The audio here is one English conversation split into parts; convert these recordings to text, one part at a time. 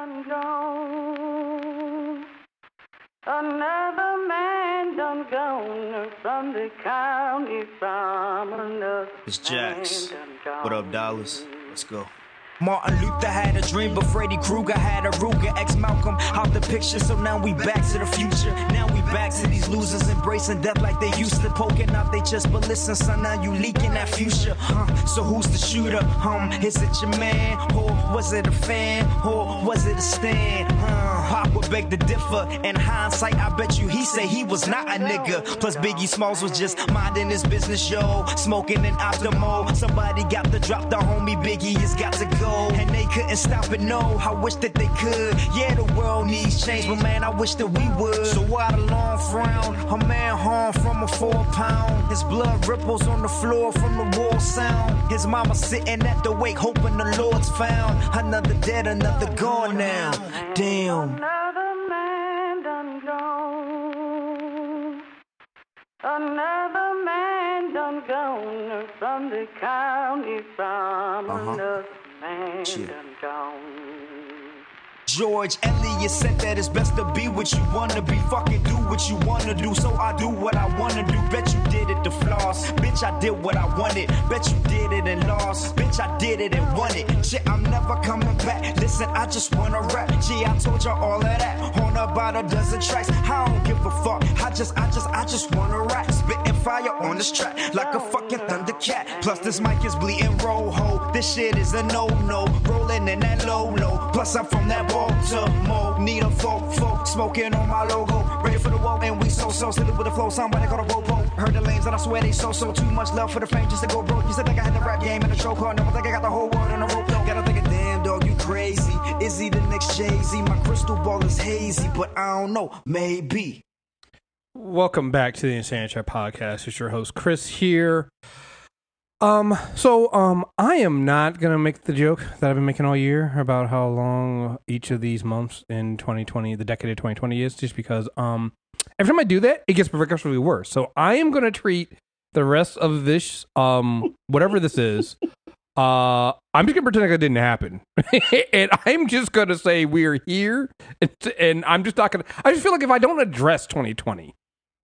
done gone. Another man done gone from the county from another It's Jax. man done gone. What up, Dallas? Let's go. Martin Luther had a dream, but Freddy Krueger had a Ruger. Ex Malcolm out the picture, so now we back to the future. Now we back to these losers embracing death like they used to, poking out they chest. But listen, son, now you leaking that future. Huh? So who's the shooter? Um, is it your man, or was it a fan, or was it a stand? Huh? Pop would beg to differ. In hindsight, I bet you he say he was not a nigga. Plus Biggie Smalls was just minding his business, yo, smoking an Optimo. Somebody got to drop the homie Biggie has got to go, and they couldn't stop it. No, I wish that they could. Yeah, the world needs change, but man, I wish that we would. So why the long frown? A man harmed from a four pound. His blood ripples on the floor from the wall sound. His mama sitting at the wake, hoping the Lord's found. Another dead, another gone now. Damn. Another man done gone from the county from Uh-huh. another man Shit. done gone. George Eliot said that it's best to be what you wanna be. Fucking do what you wanna do. So I do what I wanna do. Bet you did it to floss. Bitch, I did what I wanted. Bet you did it and lost. Bitch, I did it and won it. Shit, I'm never coming back. Listen, I just wanna rap. Gee, I told you all of that. On about a dozen tracks. I don't give a fuck. I just, I just, I just wanna rap. Spitting fire on this track like a fucking thundercat. Plus, this mic is bleeding rojo. This shit is a no-no. Rolling in that low-low. Plus, I'm from that Baltimore. Need a folk, folk. Smoking on my logo. Ready for the woe, and we so-so. Sit with the flow. Somebody call a ropo. Heard the lanes, and I swear they so-so. Too much love for the fame just to go broke. You said think I had the rap game in the chokehold. Never think I got the whole world in a rope. though. Gotta think of damn dog, you crazy. Is he the next Jay-Z? My crystal ball is hazy, but I don't know. Maybe. Welcome back to the Insanity Check Podcast. It's your host Chris here. Um, so um, I am not gonna make the joke that I've been making all year about how long each of these months in 2020, the decade of 2020, is, just because um, every time I do that, it gets progressively worse. So I am gonna treat the rest of this um, whatever this is. Uh, I'm just gonna pretend like it didn't happen, and I'm just gonna say we're here, and, and I'm just not gonna. I just feel like if I don't address 2020,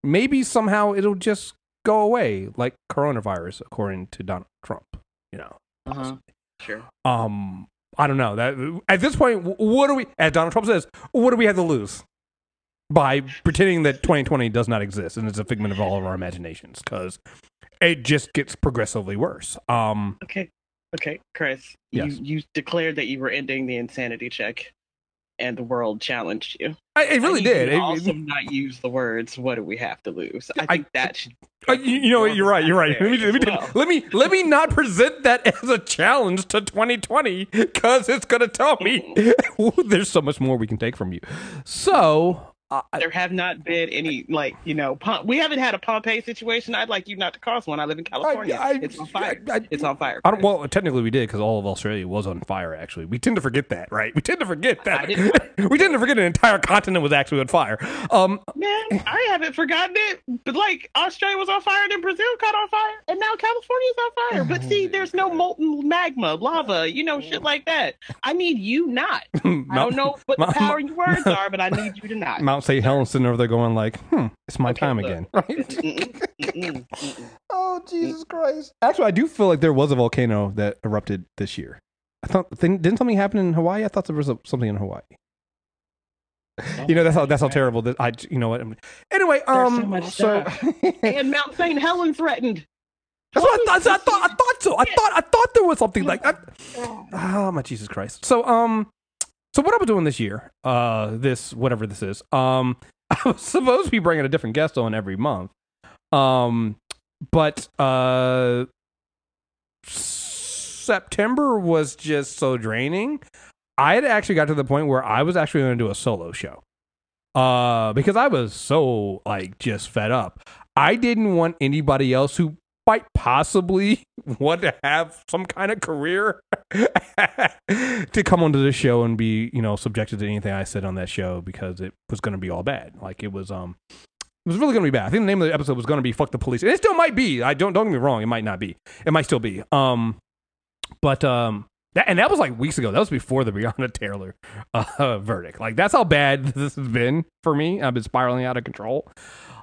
maybe somehow it'll just go away, like coronavirus, according to Donald Trump. You know, Uh-huh. Sure. um, I don't know that at this point, what do we, as Donald Trump says, what do we have to lose by pretending that 2020 does not exist and it's a figment of all of our imaginations? Because it just gets progressively worse. Um, Okay. Okay, Chris. Yes. You you declared that you were ending the insanity check, and the world challenged you. I, it really I did. you to It- also, not use the words "What do we have to lose?" I think that should. Uh, you, you know, you're right. You're right. Let me, let, me, Well. let me let me not present that as a challenge to 2020 because it's going to tell me there's so much more we can take from you. So uh, There have not been any like you know. Pom- we haven't had a Pompeii situation. I'd like you not to cause one. I live in California. I- it's on fire. I- I- it's on fire. I don't, Chris. well, technically we did because all of Australia was on fire. Actually, we tend to forget that, right? We tend to forget that. I didn't- we tend to forget an entire continent was actually on fire. Um, Man, I haven't forgotten it. But like Australia was on fire, and then Brazil caught on fire, and now California's on fire. But see, there's no molten magma, lava, you know, shit like that. I need you not. I don't know what the power in your words are, but I need you to not. Mount St. Helens sitting over there going like, "Hmm, it's my Okay, time look. again." Right? Oh Jesus Christ! Actually, I do feel like there was a volcano that erupted this year. I thought thing, didn't something happen in Hawaii? I thought there was a, something in Hawaii. You know that's how that's how terrible that I. You know what? I'm- Anyway, There's um, so much so and Mount St. Helen threatened. that's what I thought. I thought. I thought so. I thought. I thought there was something like. I, oh my Jesus Christ! So um, so what I was doing this year, uh, this whatever this is, um, I was supposed to be bringing a different guest on every month, um, but uh, September was just so draining. I had actually got to the point where I was actually going to do a solo show, uh, because I was so like just fed up. I didn't want anybody else who might possibly want to have some kind of career to come onto the show and be, you know, subjected to anything I said on that show because it was going to be all bad. Like it was, um, it was really going to be bad. I think the name of the episode was going to be "Fuck the Police," and it still might be. I don't don't get me wrong; it might not be. It might still be. Um, but um, That, and that was like weeks ago. That was before the Breonna Taylor uh, verdict. Like that's how bad this has been for me. I've been spiraling out of control.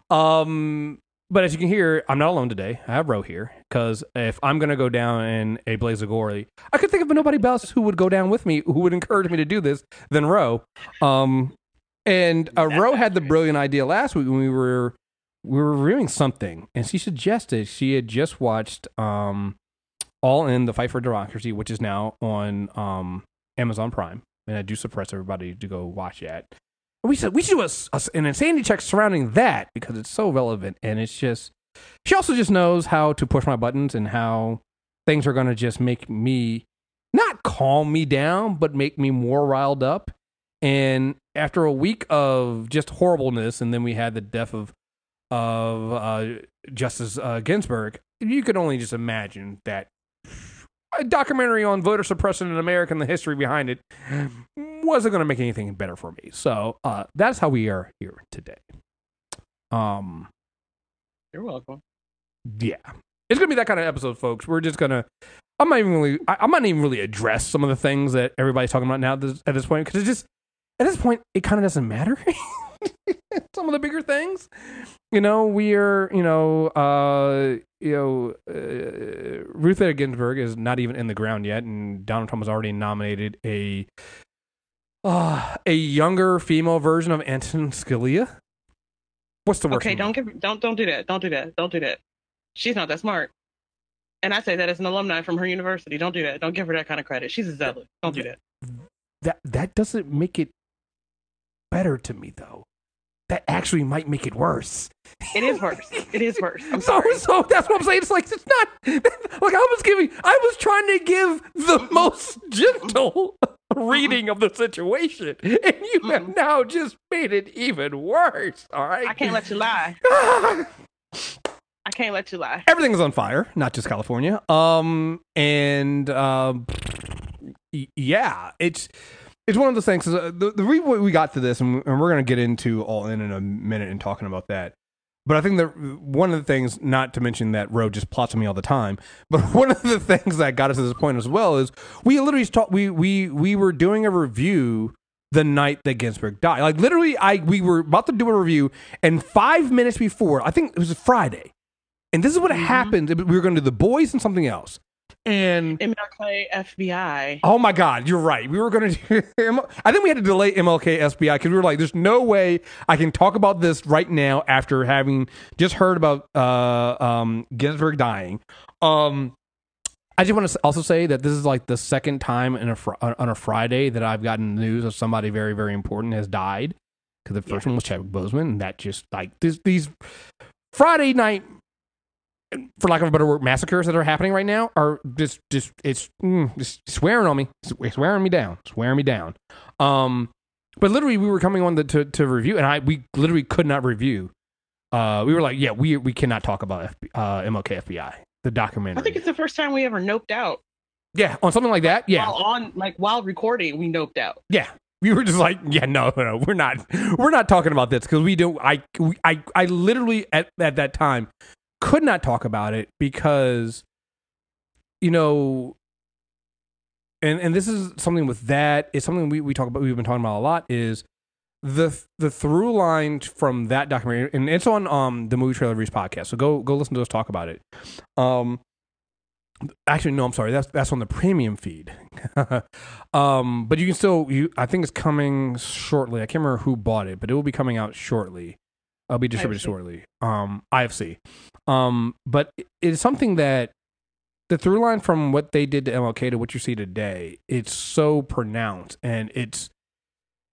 Um, but as you can hear, I'm not alone today. I have Ro here because if I'm gonna go down in a blaze of glory, I could think of nobody else who would go down with me, who would encourage me to do this than Ro. Um, and uh, Ro had the brilliant idea last week when we were we were reviewing something, and she suggested she had just watched um, All in the Fight for Democracy, which is now on um, Amazon Prime, and I do suppress everybody to go watch that. We said we should do a, a, an insanity check surrounding that because it's so relevant, and it's just she also just knows how to push my buttons and how things are going to just make me not calm me down, but make me more riled up. And after a week of just horribleness, and then we had the death of of uh, Justice uh, Ginsburg, you could only just imagine that a documentary on voter suppression in America and the history behind it wasn't going to make anything better for me. So uh, that's how we are here today. Um, You're welcome. yeah, it's gonna be that kind of episode, folks. We're just gonna. I'm not even really. I, I'm not even really address some of the things that everybody's talking about now this, at this point because it just at this point it kind of doesn't matter. some of the bigger things, you know, we are, you know, uh, you know, uh, Ruth Bader Ginsburg is not even in the ground yet, and Donald Trump has already nominated a uh, a younger female version of Anton Scalia. What's the worst? Okay, don't give don't don't do that. Don't do that. Don't do that. She's not that smart. And I say that as an alumni from her university. Don't do that. Don't give her that kind of credit. She's a zealot. Don't do that. that that doesn't make it better to me though. That actually might make it worse. It is worse. It is worse. I'm So, sorry. so that's what I'm saying. It's like it's not like I was giving. I was trying to give the most gentle reading of the situation, and you have now just made it even worse. All right. I can't let you lie. I can't let you lie. everything is on fire, not just California. Um, and um, yeah, it's it's one of those things. Uh, the the reason we got to this, and and we're going to get into all in in a minute and talking about that. But I think that one of the things, not to mention that Ro just plots on me all the time, but one of the things that got us to this point as well is we literally talked. We we we were doing a review the night that Ginsburg died. Like literally, I we were about to do a review, and five minutes before, I think it was a Friday, and this is what happened. We were going to do the boys and something else, and MLK FBI. Oh my God, you're right. We were going to do. I think we had to delay MLK FBI because we were like, "There's no way I can talk about this right now after having just heard about uh, um, Ginsburg dying." Um, I just want to also say that this is like the second time in a fr- on a Friday that I've gotten news of somebody very very important has died. Because the first one was Chadwick Boseman, and that just like this, these Friday night for lack of a better word, massacres that are happening right now are just, just it's mm, just swearing on me, it's wearing me down, it's wearing me down. Um, but literally, we were coming on the, to to review, and I we literally could not review. Uh, we were like, yeah, we we cannot talk about FB, uh, MLK FBI, the documentary. I think it's the first time we ever noped out. yeah, on something like that. Yeah, While on like while recording, we noped out. yeah. We were just like, yeah, no, no, we're not, we're not talking about this because we don't. I, we, I, I literally at at that time could not talk about it because, you know, and and this is something with that. It's something we we talk about. We've been talking about a lot. Is the the through line from that documentary, and it's on um the movie trailer reviews podcast. So go go listen to us talk about it. Um, actually no i'm sorry that's that's on the premium feed um but you can still you i think it's coming shortly i can't remember who bought it but it will be coming out shortly it'll be distributed IFC. shortly um ifc um but it is something that the through line from what they did to mlk to what you see today it's so pronounced and it's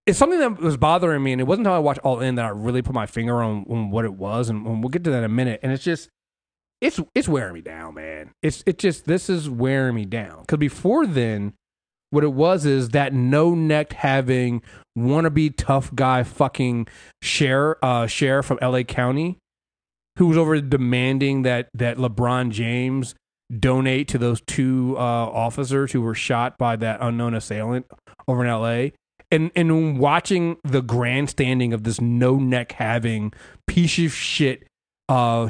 it's something that was bothering me and it wasn't until i watched all in that i really put my finger on, on what it was and, and we'll get to that in a minute and it's just it's it's wearing me down, man. It's it just this is wearing me down. Because before then, what it was is that no neck having wannabe tough guy fucking sheriff uh, sheriff from L.A. County, who was over demanding that that LeBron James donate to those two uh, officers who were shot by that unknown assailant over in L.A. And and watching the grandstanding of this no neck having piece of shit uh,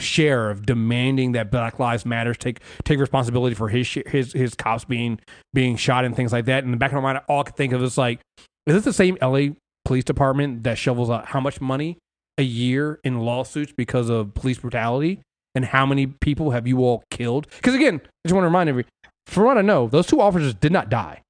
of demanding that Black Lives Matters take take responsibility for his his his cops being being shot and things like that. In the back of my mind, all I could think of is like, is this the same LA police department that shovels out how much money a year in lawsuits because of police brutality? And how many people have you all killed? Because again, I just want to remind everybody, from what I know, those two officers did not die.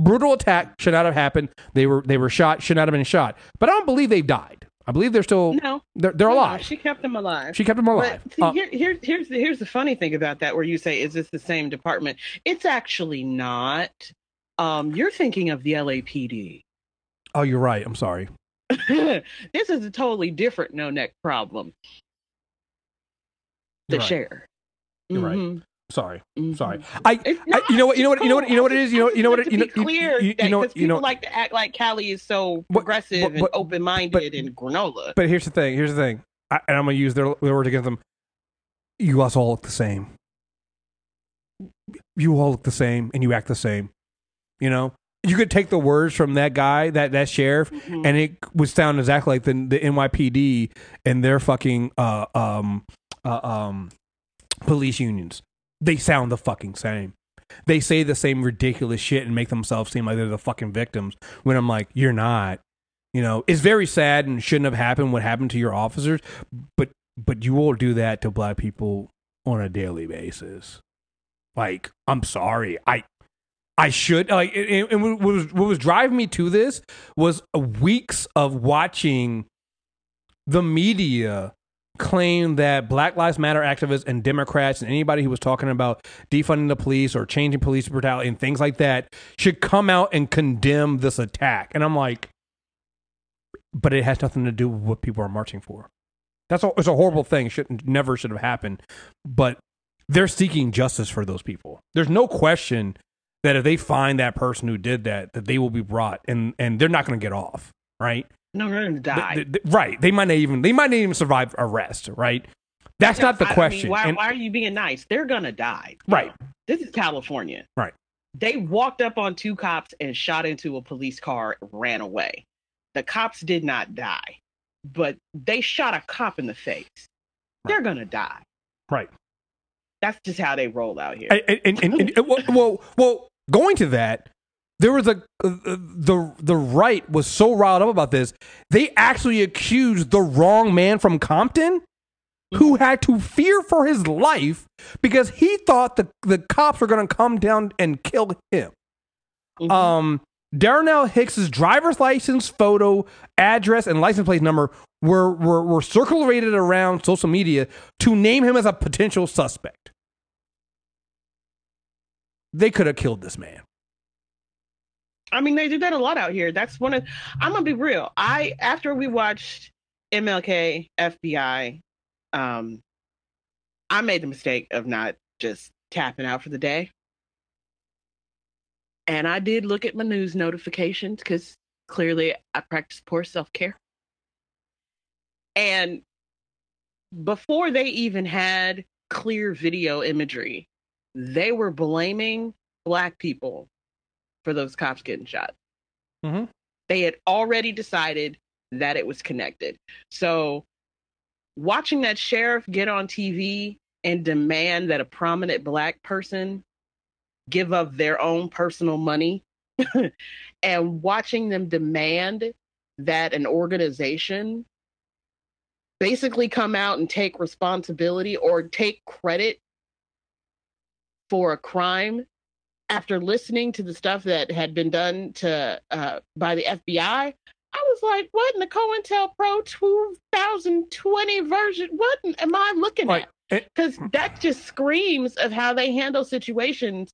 Brutal attack should not have happened. They were they were shot, should not have been shot. But I don't believe they've died. I believe they're still No, they're, they're no, alive. She kept them alive. She kept them alive. But see, Uh, here, here, here's the, here's the funny thing about that, where you say, "Is this the same department?" It's actually not. Um, you're thinking of the LAPD. oh, you're right. I'm sorry. this is a totally different no neck problem. The right. sheriff. You're right. Sorry. mhm. Sorry. I, I you know what you know what you know what you know what it is. you know you know what it, you know clear you, you, know what you know people like to act like Cali is so progressive but- and open minded but- and granola. But here's the thing. Here's the thing. I, and I'm gonna use their, their words against them. You guys all look the same. You all look the same, and you act the same. You know, you could take the words from that guy, that that sheriff, Mhm. and it would sound exactly like the the NYPD and their fucking uh um uh, um police unions. They sound the fucking same. They say the same ridiculous shit and make themselves seem like they're the fucking victims. When I'm like, you're not. You know, it's very sad and shouldn't have happened what happened to your officers, but but you will do that to black people on a daily basis. Like, I'm sorry. I I should like and, what was what was driving me to this was weeks of watching the media claim that Black Lives Matter activists and Democrats and anybody who was talking about defunding the police or changing police brutality and things like that should come out and condemn this attack. And I'm like, but it has nothing to do with what people are marching for. That's a, it's a horrible thing. shouldn't never should have happened. But they're seeking justice for those people. There's no question that if they find that person who did that, that they will be brought and and they're not going to get off. Right. No, they're gonna die. Th- th- right. They might not even they might not even survive arrest. Right. That's not the I- I mean, question. why, And- why are you being nice? They're gonna die. Right. This is California. Right. They walked up on two cops and shot into a police car, ran away. The cops did not die, but they shot a cop in the face. They're gonna die. right. That's just how they roll out here. and, and, and, and- well, well, well, going to that, there was a uh, the the right was so riled up about this. They actually accused the wrong man from Compton, who had to fear for his life because he thought the the cops were going to come down and kill him. Mhm. Um, Darnell Hicks's driver's license photo, address, and license plate number were, were were circulated around social media to name him as a potential suspect. They could have killed this man. I mean, they do that a lot out here. That's one of. I'm gonna be real. I after we watched MLK FBI, um, I made the mistake of not just tapping out for the day, and I did look at my news notifications because clearly I practice poor self care. And before they even had clear video imagery, they were blaming black people for those cops getting shot. Mhm. They had already decided that it was connected. So, watching that sheriff get on TV and demand that a prominent black person give up their own personal money and watching them demand that an organization basically come out and take responsibility or take credit for a crime after listening to the stuff that had been done to uh, by the FBI, I was like, "What in the COINTELPRO 2020 version? What am I looking Right. at?" Because that just screams of how they handle situations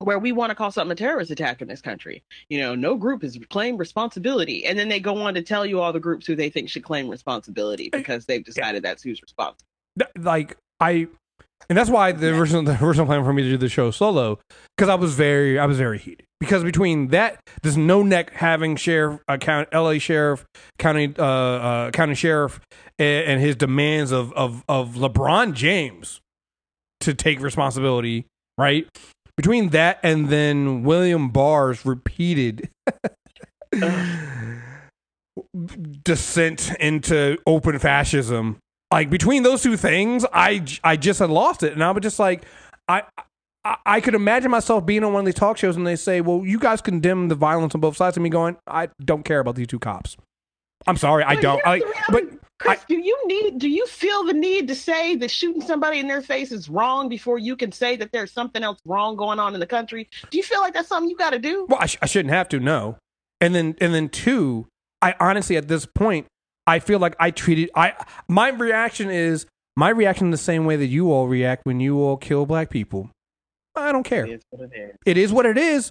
where we want to call something a terrorist attack in this country. You know, no group has claimed responsibility, and then they go on to tell you all the groups who they think should claim responsibility because they've decided that's who's responsible. Like I, and that's why the original the original plan for me to do the show solo because I was very I was very heated because between that this no neck having sheriff uh, count L.A. sheriff county uh, uh county sheriff and, and his demands of of of LeBron James to take responsibility right between that and then William Barr's repeated descent into open fascism Like between those two things, I I just had lost it, and I was just like, I. I- I could imagine myself being on one of these talk shows and they say, "Well, you guys condemn the violence on both sides," and me going, "I don't care about these two cops. I'm sorry, I don't." I, but. Chris, do you need? Do you feel the need to say that shooting somebody in their face is wrong before you can say that there's something else wrong going on in the country? Do you feel like that's something you got to do? Well, I, sh- I shouldn't have to. No, and then and then two, I honestly at this point, I feel like I treated I my reaction is my reaction the same way that you all react when you all kill black people. I don't care. It's what it is. It is what it is.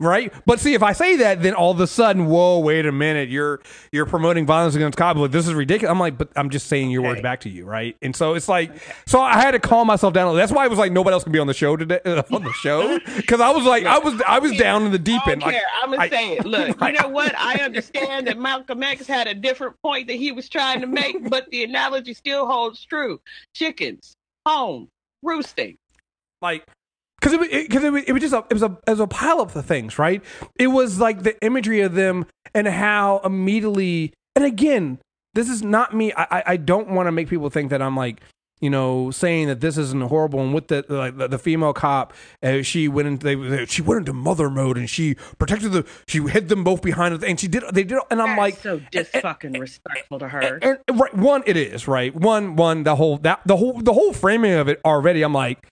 Right, but see, if I say that, then all of a sudden, whoa, wait a minute, you're you're promoting violence against cops. Like, this is ridiculous. I'm like, but I'm just saying your words back to you, right? And so it's like, so I had to calm myself down. That's why I was like, nobody else can be on the show today uh, on the show because I was like, I was I was down in the deep I end. Like. I'm gonna I- say it. Look, Right. you know what? I understand that Malcolm X had a different point that he was trying to make, but the analogy still holds true. Chickens, home, roosting. like because it because it, was- it was just a it was a was a pile of the things right it was like the imagery of them and how immediately and again this is not me i i, don't want to make people think that i'm like you know saying that this isn't horrible and with the like the, female cop uh, she went into they, she went into mother mode and she protected the she hid them both behind it and she did they did and i'm That's like so disfucking respectful to her. and, and- right, one, it is right. One, one, the whole that the whole the whole framing of it already. I'm like,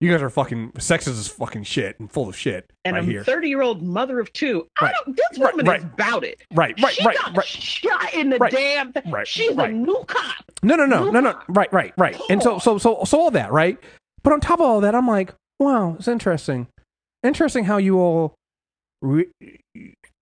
you guys are fucking sexist as fucking shit and full of shit and right a here. 30 year old mother of two. Right. I don't. This woman right. is about it. Right, right, she right, got right. shot in the Right, damn right, She's a new cop. No, no, no, Move no, no. on. Right, right, right. And so, so, so, so all that, right? But on top of all that, I'm like, wow, it's interesting. Interesting how you all, re-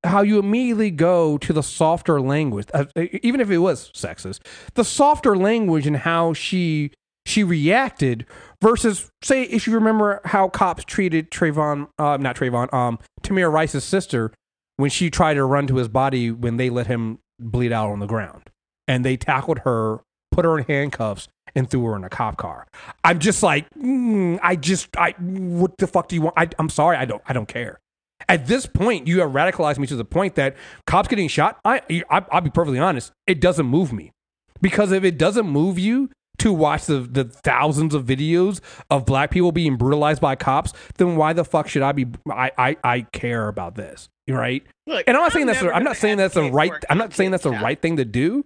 how you immediately go to the softer language, uh, even if it was sexist, the softer language and how she she reacted versus, say, if you remember how cops treated Trayvon, uh, not Trayvon, um, Tamir Rice's sister when she tried to run to his body when they let him bleed out on the ground and they tackled her, put her in handcuffs, and threw her in a cop car. I'm just like, mm, I just, I, what the fuck do you want? I, I'm sorry, I don't, I don't care. At this point, you have radicalized me to the point that cops getting shot. I, I, I'll be perfectly honest, it doesn't move me because if it doesn't move you to watch the, the thousands of videos of black people being brutalized by cops, then why the fuck should I be? I, I, I care about this, right? Look, And I'm not saying that's the, I'm not saying that's the right a I'm not saying that's the right thing to do.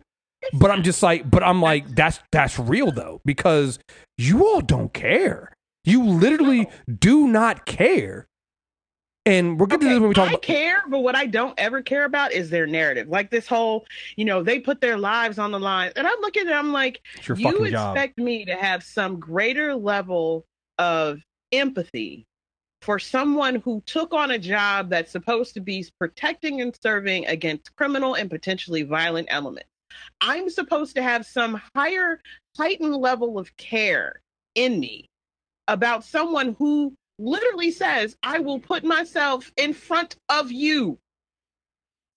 But I'm just like but I'm like that's that's real though because you all don't care. You literally do not care. And we're getting to Okay, this when we talk I about care, but what I don't ever care about is their narrative. Like this whole, you know, they put their lives on the line, and I'm looking at it, I'm like, you fucking job. expect me to have some greater level of empathy for someone who took on a job that's supposed to be protecting and serving against criminal and potentially violent elements. I'm supposed to have some higher, heightened level of care in me about someone who literally says, I will put myself in front of you,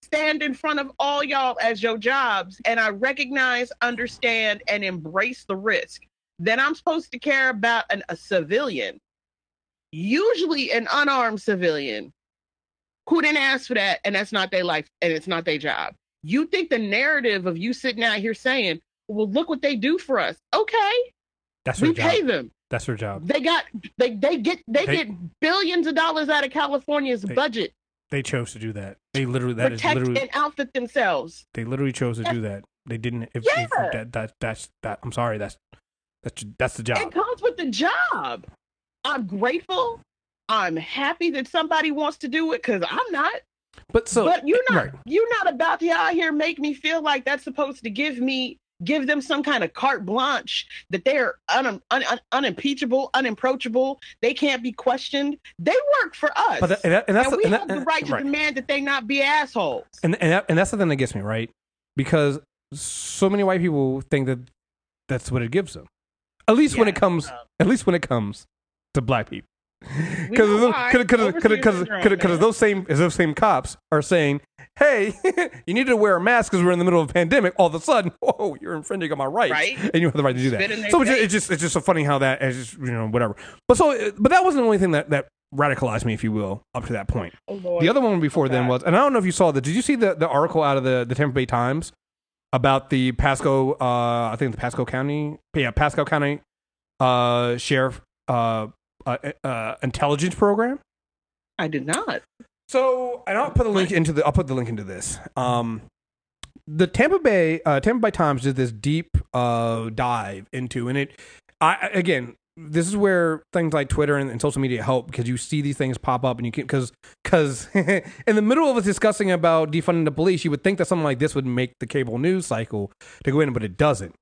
stand in front of all y'all as your jobs, and I recognize, understand, and embrace the risk. Then I'm supposed to care about an, a civilian, usually an unarmed civilian, who didn't ask for that, and that's not their life, and it's not their job. You think the narrative of you sitting out here saying, well, look what they do for us. Okay, That's we job. pay them. That's her job. They got they they get they, They- get billions of dollars out of California's They- budget. They chose to do that. They literally that is protect literally and outfit themselves. they literally chose to do that. They didn't if, if Yeah. that, that that's that I'm sorry, that's that's that's the job. It comes with the job. I'm grateful. I'm happy that somebody wants to do it because I'm not. But so but you're not. right. You're not about to out here make me feel like that's supposed to give me give them some kind of carte blanche that they're un, un, un, unimpeachable, unapproachable. They can't be questioned. They work for us, But that, and, that, and that's and we and that- have the right to right. demand that they not be assholes. and and, that, and that's the thing that gets me right because so many white people think that that's what it gives them at least when it comes um, at least when it comes to black people We know why. Because Overseer syndrome, because those same as those same cops are saying hey you need to wear a mask because we're in the middle of a pandemic all of a sudden. Oh you're infringing on my rights. Right. and you have the right to do that. So it's just, it's just so funny how that is just you know whatever. But so but that wasn't the only thing that that radicalized me if you will up to that point. Oh, the other one before then was, and I don't know if you saw that. Did you see the, the article out of the, the Tampa Bay Times about the Pasco, uh, I think the Pasco County, yeah, Pasco County uh, Sheriff uh, uh, uh, intelligence program. I did not. So, and I'll put the link into the. I'll put the link into this. Um, the Tampa Bay uh, Tampa Bay Times did this deep uh, dive into, and it. I again, this is where things like Twitter and, and social media help because you see these things pop up, and you can because because in the middle of us discussing about defunding the police, you would think that something like this would make the cable news cycle to go in, but it doesn't.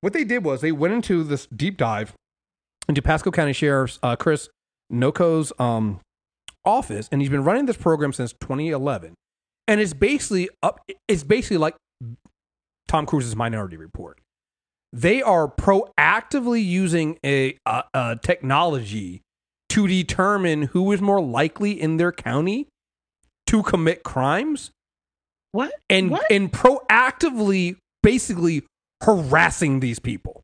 What they did was they went into this deep dive into Pasco County Sheriff's uh, Chris Nocco's um, office, and he's been running this program since 2011. And it's basically up. It's basically like Tom Cruise's Minority Report. They are proactively using a, a, a technology to determine who is more likely in their county to commit crimes, What? and What? and proactively, basically harassing these people.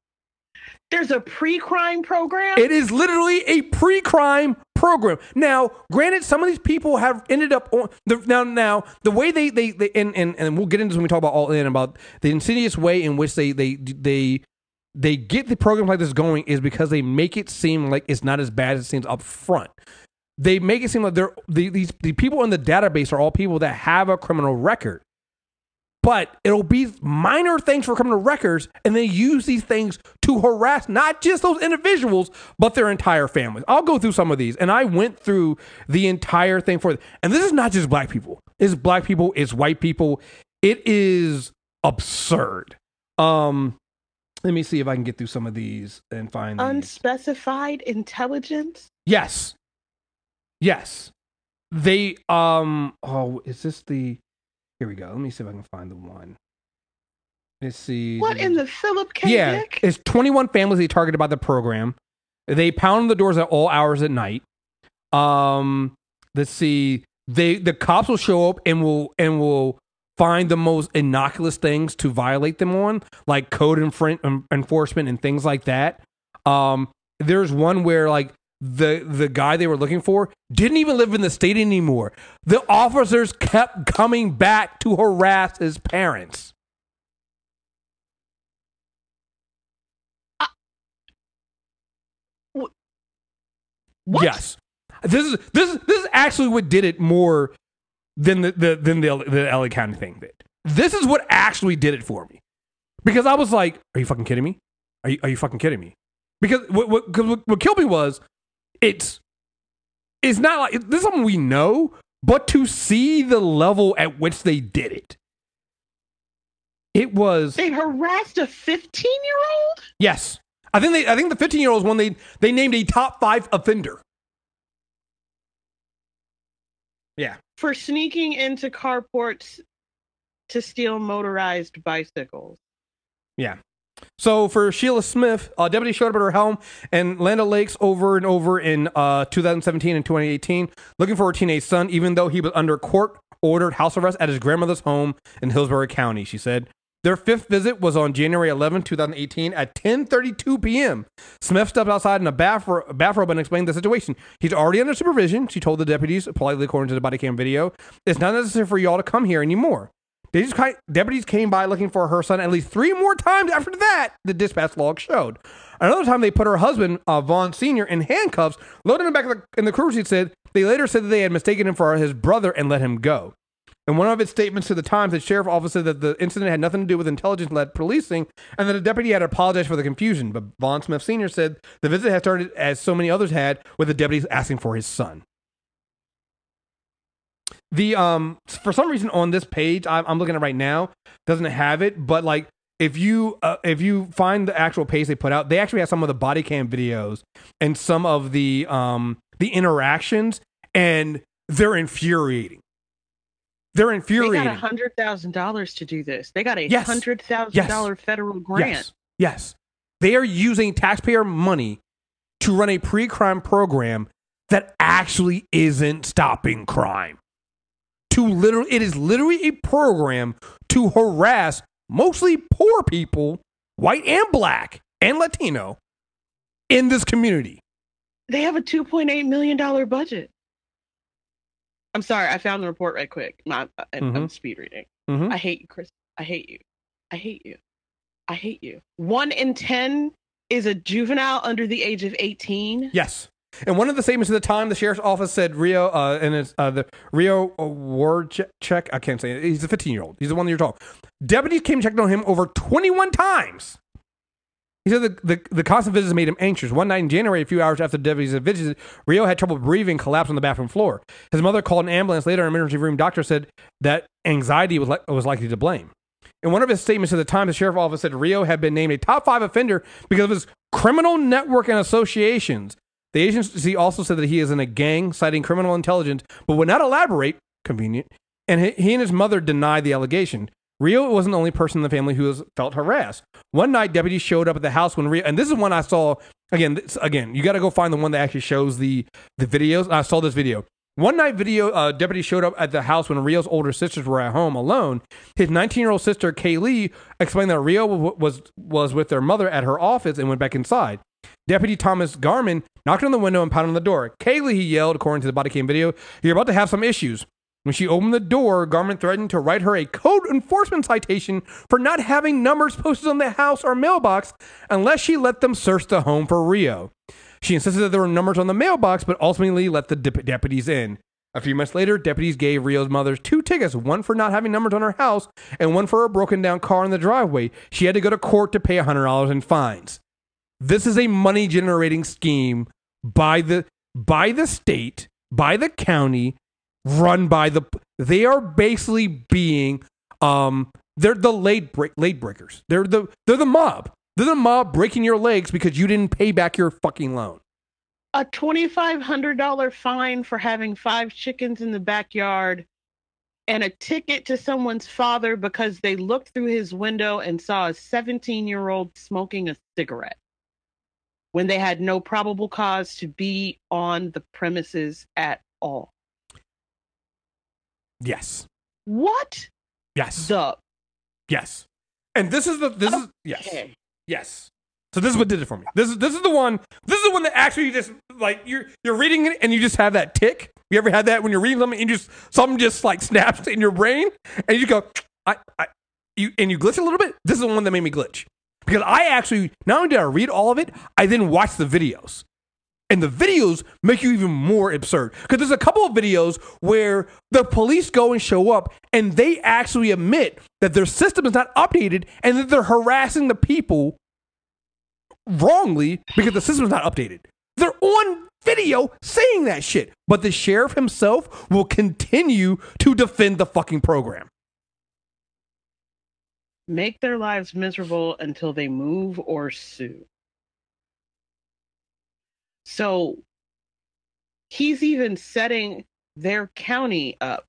There's a pre-crime program. It is literally a pre-crime program. Now, granted, some of these people have ended up on the now. Now, the way they they, they and, and and we'll get into this when we talk about all in about the insidious way in which they they they they get the programs like this going is because they make it seem like it's not as bad as it seems up front. They make it seem like they're the, these the people in the database are all people that have a criminal record but it'll be minor things for criminal records, and they use these things to harass not just those individuals, but their entire families. I'll go through some of these, and I went through the entire thing for, and this is not just black people. It's black people. It's white people. It is absurd. Um, let me see if I can get through some of these and find these. Unspecified intelligence. Yes. Yes. They um oh is this the here we go. Let me see if I can find the one. Let's see. What in the Philip K. Yeah, Dick? it's 21 families they targeted by the program. They pound on the doors at all hours at night. Um, let's see. They the cops will show up and will and will find the most innocuous things to violate them on, like code enforcement and things like that. Um, there's one where like the the guy they were looking for didn't even live in the state anymore. The officers kept coming back to harass his parents. Uh, what? Yes, this is this is this is actually what did it more than the, the than the the LA County thing did. This is what actually did it for me because I was like, "Are you fucking kidding me? Are you are you fucking kidding me?" Because what what, what killed me was it's it's not like this is something we know, but to see the level at which they did it, it was They harassed a 15-year-old. yes. I think they I think the 15 year olds one they they named a top five offender. Yeah. for sneaking into carports to steal motorized bicycles. Yeah. So for Sheila Smith, uh, deputy showed up at her home in Land Lakes over and over in uh, 2017 and 2018, looking for her teenage son, even though he was under court ordered house arrest at his grandmother's home in Hillsborough County. She said their fifth visit was on January 11, 2018, at 10:32 p.m. Smith stepped outside in a bathro- bathrobe and explained the situation. He's already under supervision. She told the deputies, politely according to the body cam video, "It's not necessary for y'all to come here anymore." They just ki- deputies came by looking for her son at least three more times after that, the dispatch log showed. Another time, they put her husband, uh, Vaughn Sr., in handcuffs, loaded him back in the, in the cruiser seat. Said they later said that they had mistaken him for his brother and let him go. In one of its statements to the Times, the sheriff office said that the incident had nothing to do with intelligence-led policing, and that the deputy had apologized for the confusion. But Vaughn Smith Sr. said the visit had started as so many others had, with the deputies asking for his son. The um for some reason on this page I'm, I'm looking at right now doesn't have it, but like if you uh, if you find the actual page they put out, they actually have some of the body cam videos and some of the um the interactions, and they're infuriating. They're infuriating. They got a hundred thousand dollars to do this. They got a Yes. hundred thousand Yes. dollar federal grant. Yes. Yes. They are using taxpayer money to run a pre crime program that actually isn't stopping crime. To literally, it is literally a program to harass mostly poor people, white and black and Latino, in this community. They have a two point eight million dollar budget. I'm sorry, I found the report right quick. My, I, I'm Mhm. speed reading. Mhm. I hate you, Chris. I hate you. I hate you. I hate you. One in 10 is a juvenile under the age of 18. Yes. And one of the statements at the time, the sheriff's office said Rio, uh, and uh, the Rio Ward check. I can't say it. He's a 15 year old. He's the one that you're talking. Deputies came and checked on him over 21 times. He said the, the, the constant visits made him anxious. One night in January, a few hours after the deputies had visited, Rio had trouble breathing, collapsed on the bathroom floor. His mother called an ambulance. Later, an emergency room doctor said that anxiety was, was likely to blame. In one of his statements at the time, the sheriff's office said Rio had been named a top five offender because of his criminal network and associations. The agency also said that he is in a gang, citing criminal intelligence, but would not elaborate. Convenient. And he, and his mother denied the allegation. Rio wasn't the only person in the family who was felt harassed. One night, deputies showed up at the house when Rio, and this is one I saw. Again, this, again, you got to go find the one that actually shows the the videos. I saw this video. One night, video uh, deputy showed up at the house when Rio's older sisters were at home alone. His 19 year old sister Kaylee explained that Rio w- was was with their mother at her office and went back inside. Deputy Thomas Garman knocked on the window and pounded on the door. Kaylee, he yelled, according to the body cam video, "You're about to have some issues." When she opened the door, Garman threatened to write her a code enforcement citation for not having numbers posted on the house or mailbox unless she let them search the home for Rio. She insisted that there were numbers on the mailbox, but ultimately let the dep- deputies in. A few months later, deputies gave Rio's mother two tickets, one for not having numbers on her house and one for a broken down car in the driveway. She had to go to court to pay $100 in fines. This is a money generating scheme by the by the state, by the county, run by the they are basically being um they're the late break late breakers. They're the they're the mob. They're the mob breaking your legs because you didn't pay back your fucking loan. A $2,500 fine for having five chickens in the backyard and a ticket to someone's father because they looked through his window and saw a 17 year old smoking a cigarette when they had no probable cause to be on the premises at all. Yes. What Yes. the? Yes. And this is the this is yes. Yes. So this is what did it for me. This is this is the one. This is the one that actually just like you're you're reading it and you just have that tick. You ever had that when you're reading something and you just something just like snaps in your brain and you go, I, I you and you glitch a little bit. This is the one that made me glitch because I actually not only did I read all of it, I then watched the videos. And the videos make you even more absurd. Because there's a couple of videos where the police go and show up and they actually admit that their system is not updated and that they're harassing the people wrongly because the system is not updated. They're on video saying that shit. But the sheriff himself will continue to defend the fucking program. Make their lives miserable until they move or sue. So he's even setting their county up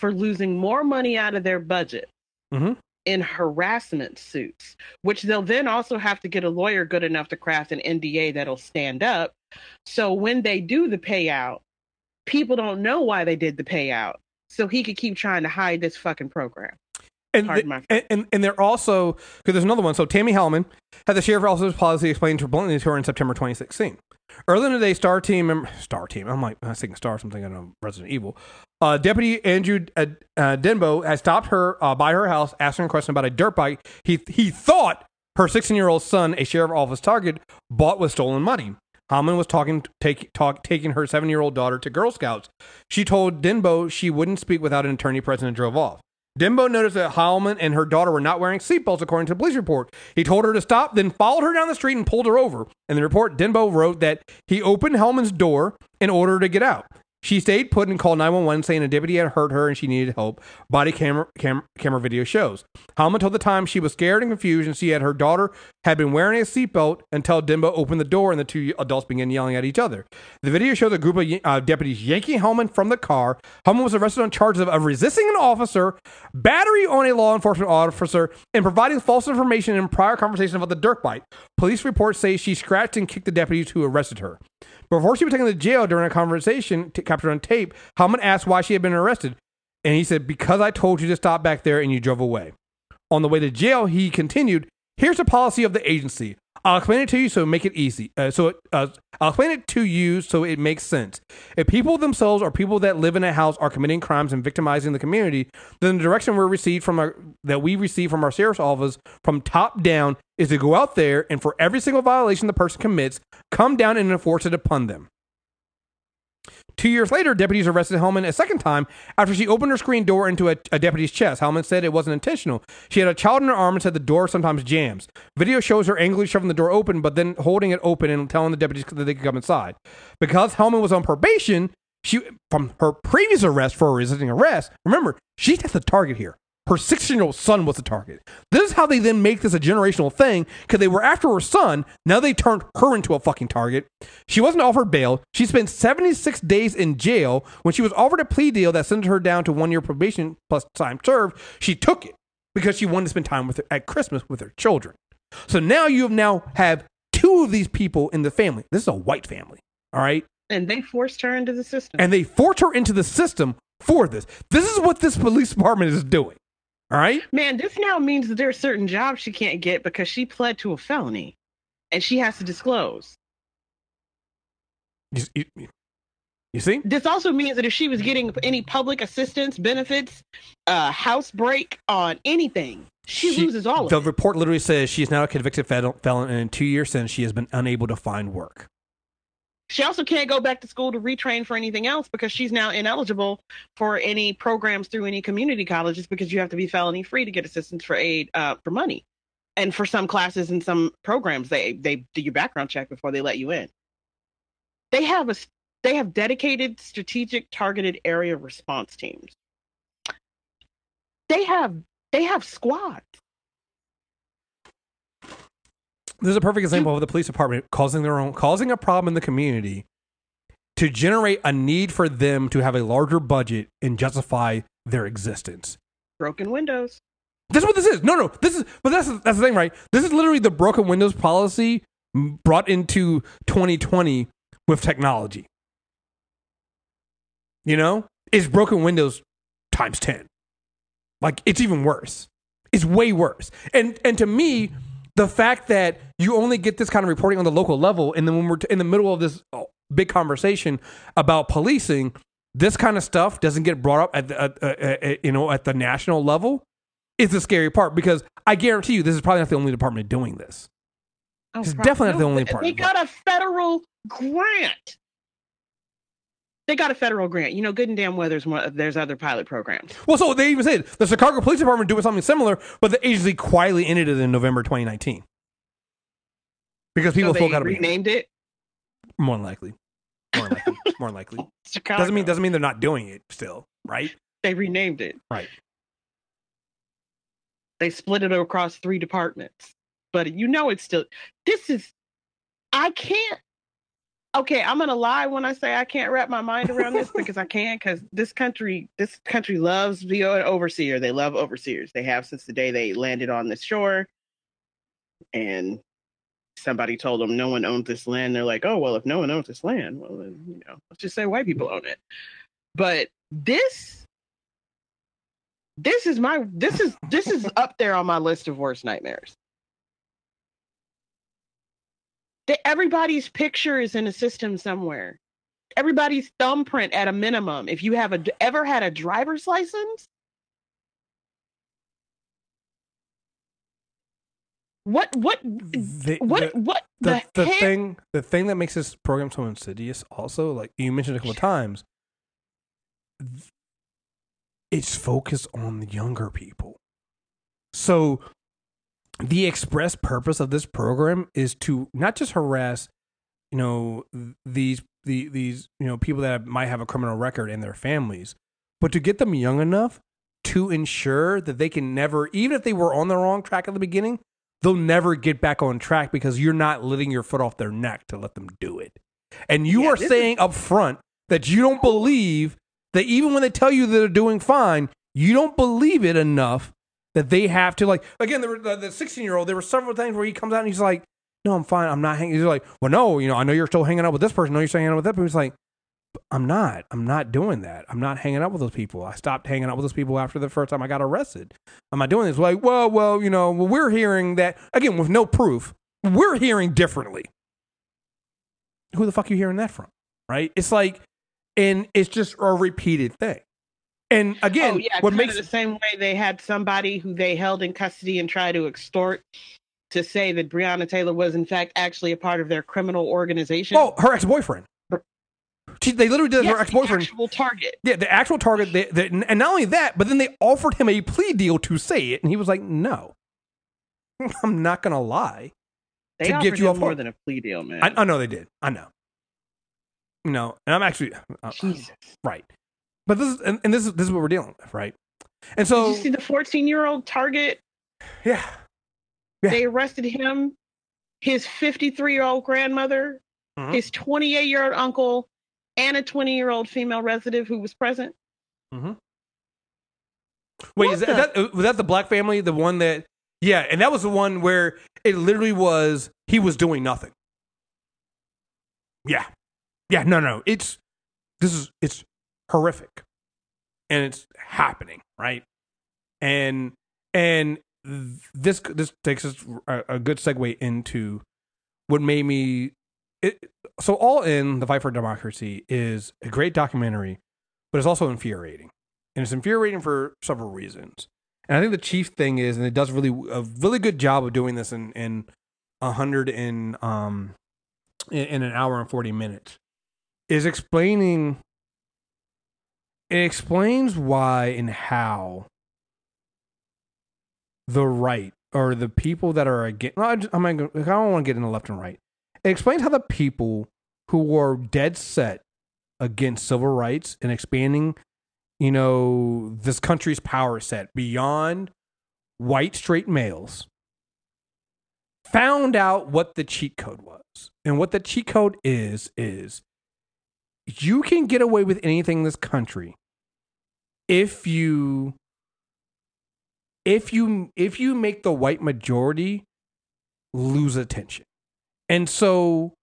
for losing more money out of their budget Mhm. in harassment suits, which they'll then also have to get a lawyer good enough to craft an NDA that'll stand up. So when they do the payout, people don't know why they did the payout. So he could keep trying to hide this fucking program. And, my- and, and and they're also because there's another one. So Tammy Hellman had the sheriff's office's policy explained to bluntly to her in September 2016. Earlier in the day, Star Team member, Star Team. I'm like I'm thinking Star. Something I know Resident Evil. Uh, Deputy Andrew uh, uh, Denbo has stopped her uh, by her house, asking her a question about a dirt bike. He he thought her 16 year old son, a sheriff office target, bought with stolen money. Hellman was talking, take, talk, taking her seven year old daughter to Girl Scouts. She told Denbo she wouldn't speak without an attorney present and drove off. Dembo noticed that Heilman and her daughter were not wearing seatbelts, according to the police report. He told her to stop, then followed her down the street and pulled her over. In the report, Denbo wrote that he opened Hellman's door in order to get out. She stayed put and called 911 saying a deputy had hurt her and she needed help. Body camera, cam- camera video shows. Hellman told the time she was scared and confused and she had her daughter had been wearing a seatbelt until Dembo opened the door and the two adults began yelling at each other. The video shows a group of uh, deputies yanking Hellman from the car. Hellman was arrested on charges of, of resisting an officer, battery on a law enforcement officer, and providing false information in prior conversation about the dirt bike. Police reports say she scratched and kicked the deputies who arrested her. Before she was taken to jail during a conversation t- captured on tape, Hellman asked why she had been arrested. And he said, Because I told you to stop back there and you drove away. On the way to jail, he continued, Here's the policy of the agency. I'll explain it to you so make it easy. Uh, so it, uh, I'll explain it to you so it makes sense. If people themselves or people that live in a house are committing crimes and victimizing the community, then the direction we're received from our that we receive from our sheriff's office from top down is to go out there and for every single violation the person commits, come down and enforce it upon them. Two years later, deputies arrested Hellman a second time after she opened her screen door into a, a deputy's chest. Hellman said it wasn't intentional. She had a child in her arm and said the door sometimes jams. Video shows her angrily shoving the door open, but then holding it open and telling the deputies that they could come inside. Because Hellman was on probation, she from her previous arrest for resisting arrest. Remember, she's at the target here. Her 16 year old son was the target. This is how they then make this a generational thing because they were after her son. Now they turned her into a fucking target. She wasn't offered bail. She spent 76 days in jail. When she was offered a plea deal that sent her down to one year probation plus time served, she took it because she wanted to spend time with her at Christmas with her children. So now you have now have two of these people in the family. This is a white family. All right. And they forced her into the system. And they forced her into the system for this. This is what this police department is doing. All right. Man, this now means that there are certain jobs she can't get because she pled to a felony and she has to disclose. You, you, you see? This also means that if she was getting any public assistance benefits, uh, house break on anything, she, She- loses all of The it. report literally says she is now a convicted fel- felon, and in two years since she has been unable to find work. She also can't go back to school to retrain for anything else because she's now ineligible for any programs through any community colleges because you have to be felony free to get assistance for aid uh, for money. And for some classes and some programs, they they do your background check before they let you in. They have a they have dedicated strategic targeted area response teams. They have they have squads. This is a perfect example of the police department causing their own, causing a problem in the community to generate a need for them to have a larger budget and justify their existence. Broken windows. That's what this is. No, no, this is. But that's that's the thing, right? This is literally the broken windows policy brought into 2020 with technology. You know, it's broken windows times 10. Like it's even worse. It's way worse. And and to me, the fact that you only get this kind of reporting on the local level, and then when we're t- in the middle of this oh, big conversation about policing, this kind of stuff doesn't get brought up at the, you know at the national level is the scary part because I guarantee you this is probably not the only department doing this. Oh, It's prob- definitely not the only part They got a federal grant. They got a federal grant. You know, good and damn well there's more, there's other pilot programs. Well, so they even said the Chicago Police Department doing something similar, but the agency quietly ended it in November 2019 because people so still they got to be renamed it more than likely, more than likely, more than likely. Chicago. Doesn't mean doesn't mean they're not doing it still, right? they renamed it. Right. They split it across three departments. But you know it's still this is I can't Okay, I'm gonna lie when I say I can't wrap my mind around this because I can't because this country this country loves being an overseer. They love overseers. They have since the day they landed on this shore and somebody told them no one owns this land. They're like, oh well, if no one owns this land, well then you know, let's just say white people own it. But this this is my this is this is up there on my list of worst nightmares. That everybody's picture is in a system somewhere. Everybody's thumbprint at a minimum. If you have a, ever had a driver's license, what what The, what the, what the, the, the thing the thing that makes this program so insidious also like you mentioned a couple of times it's focused on the younger people so the express purpose of this program is to not just harass you know th- these the, these you know people that might have a criminal record and their families but to get them young enough to ensure that they can never even if they were on the wrong track at the beginning they'll never get back on track because you're not letting your foot off their neck to let them do it. And you Yeah, are saying up front that you don't believe that even when they tell you that they're doing fine, you don't believe it enough that they have to like again the, the 16 year old there were several times where he comes out and he's like no i'm fine i'm not hanging he's like well no you know i know you're still hanging out with this person no you're still hanging out with that person he's like i'm not i'm not doing that i'm not hanging out with those people i stopped hanging out with those people after the first time i got arrested i'm not doing this like well well you know we're hearing that again with no proof we're hearing differently. Who the fuck are you hearing that from? Right? It's like, and it's just a repeated thing. And again, oh yeah, what kind makes of the same way they had somebody who they held in custody and tried to extort to say that Breonna Taylor was in fact actually a part of their criminal organization. oh her ex boyfriend. She, they literally did Yes, her ex boyfriend. the actual target. Yeah, the actual target. They, they, and not only that, but then they offered him a plea deal to say it, and he was like, "No, I'm not gonna lie." They to offered get you him off more than a plea deal, man. I, I know they did. I know. You know, and I'm actually uh, Jesus. right. But this is and, and this is this is what we're dealing with, right? And so Did you see the 14 year old target? yeah, Yeah. They arrested him, his 53 year old grandmother, Mhm. his 28 year old uncle, and a 20 year old female resident who was present. Hmm. wait, What is that, that was that the black family, the one that yeah, and that was the one where it literally was he was doing nothing. Yeah, yeah, no, no, it's this is it's horrific, and it's happening right, and and this this takes us a, a good segue into what made me it, so all in the fight for democracy is a great documentary but it's also infuriating. And it's infuriating for several reasons. And i think the chief thing is and it does really a really good job of doing this in in a hundred in um in, in an hour and 40 minutes is explaining it explains why and how the right or the people that are against. I, just, not I don't want to get into left and right. It explains how the people who are dead set against civil rights and expanding, you know, this country's power set beyond white straight males found out what the cheat code was. And what the cheat code is is you can get away with anything in this country if you if you if you make the white majority lose attention. And so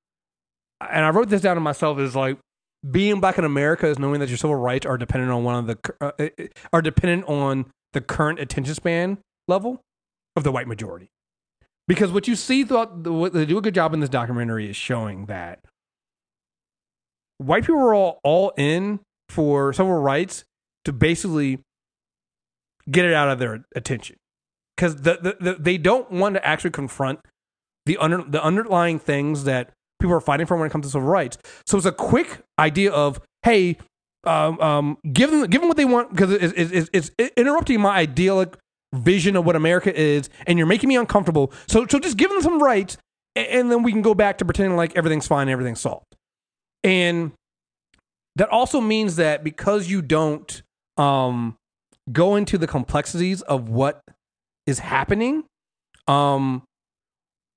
and I wrote this down to myself is like being black in America is knowing that your civil rights are dependent on one of the uh, are dependent on the current attention span level of the white majority. Because what you see throughout the, what they do a good job in this documentary is showing that white people are all, all in for civil rights to basically get it out of their attention because the, the, the, they don't want to actually confront the under, the underlying things that people are fighting for when it comes to civil rights. So it's a quick idea of hey, um, um, give them give them what they want because it's, it's, interrupting my idyllic vision of what America is, and you're making me uncomfortable. So so just give them some rights, a- and then we can go back to pretending like everything's fine, everything's solved. And that also means that because you don't um, go into the complexities of what is happening, um,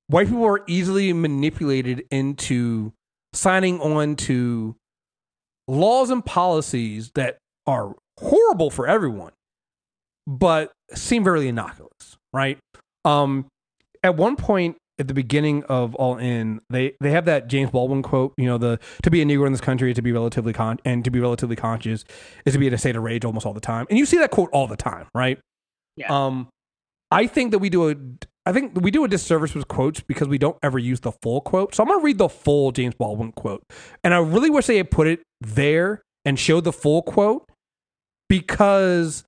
white people are easily manipulated into signing on to laws and policies that are horrible for everyone, but seem very innocuous, right? Um, at one point at the beginning of All In, they they have that James Baldwin quote. You know, the to be a Negro in this country is to be relatively con and to be relatively conscious is to be in a state of rage almost all the time. And you see that quote all the time, right? Yeah. Um, I think that we do a I think we do a disservice with quotes because we don't ever use the full quote. So I'm gonna read the full James Baldwin quote, and I really wish they had put it there and showed the full quote because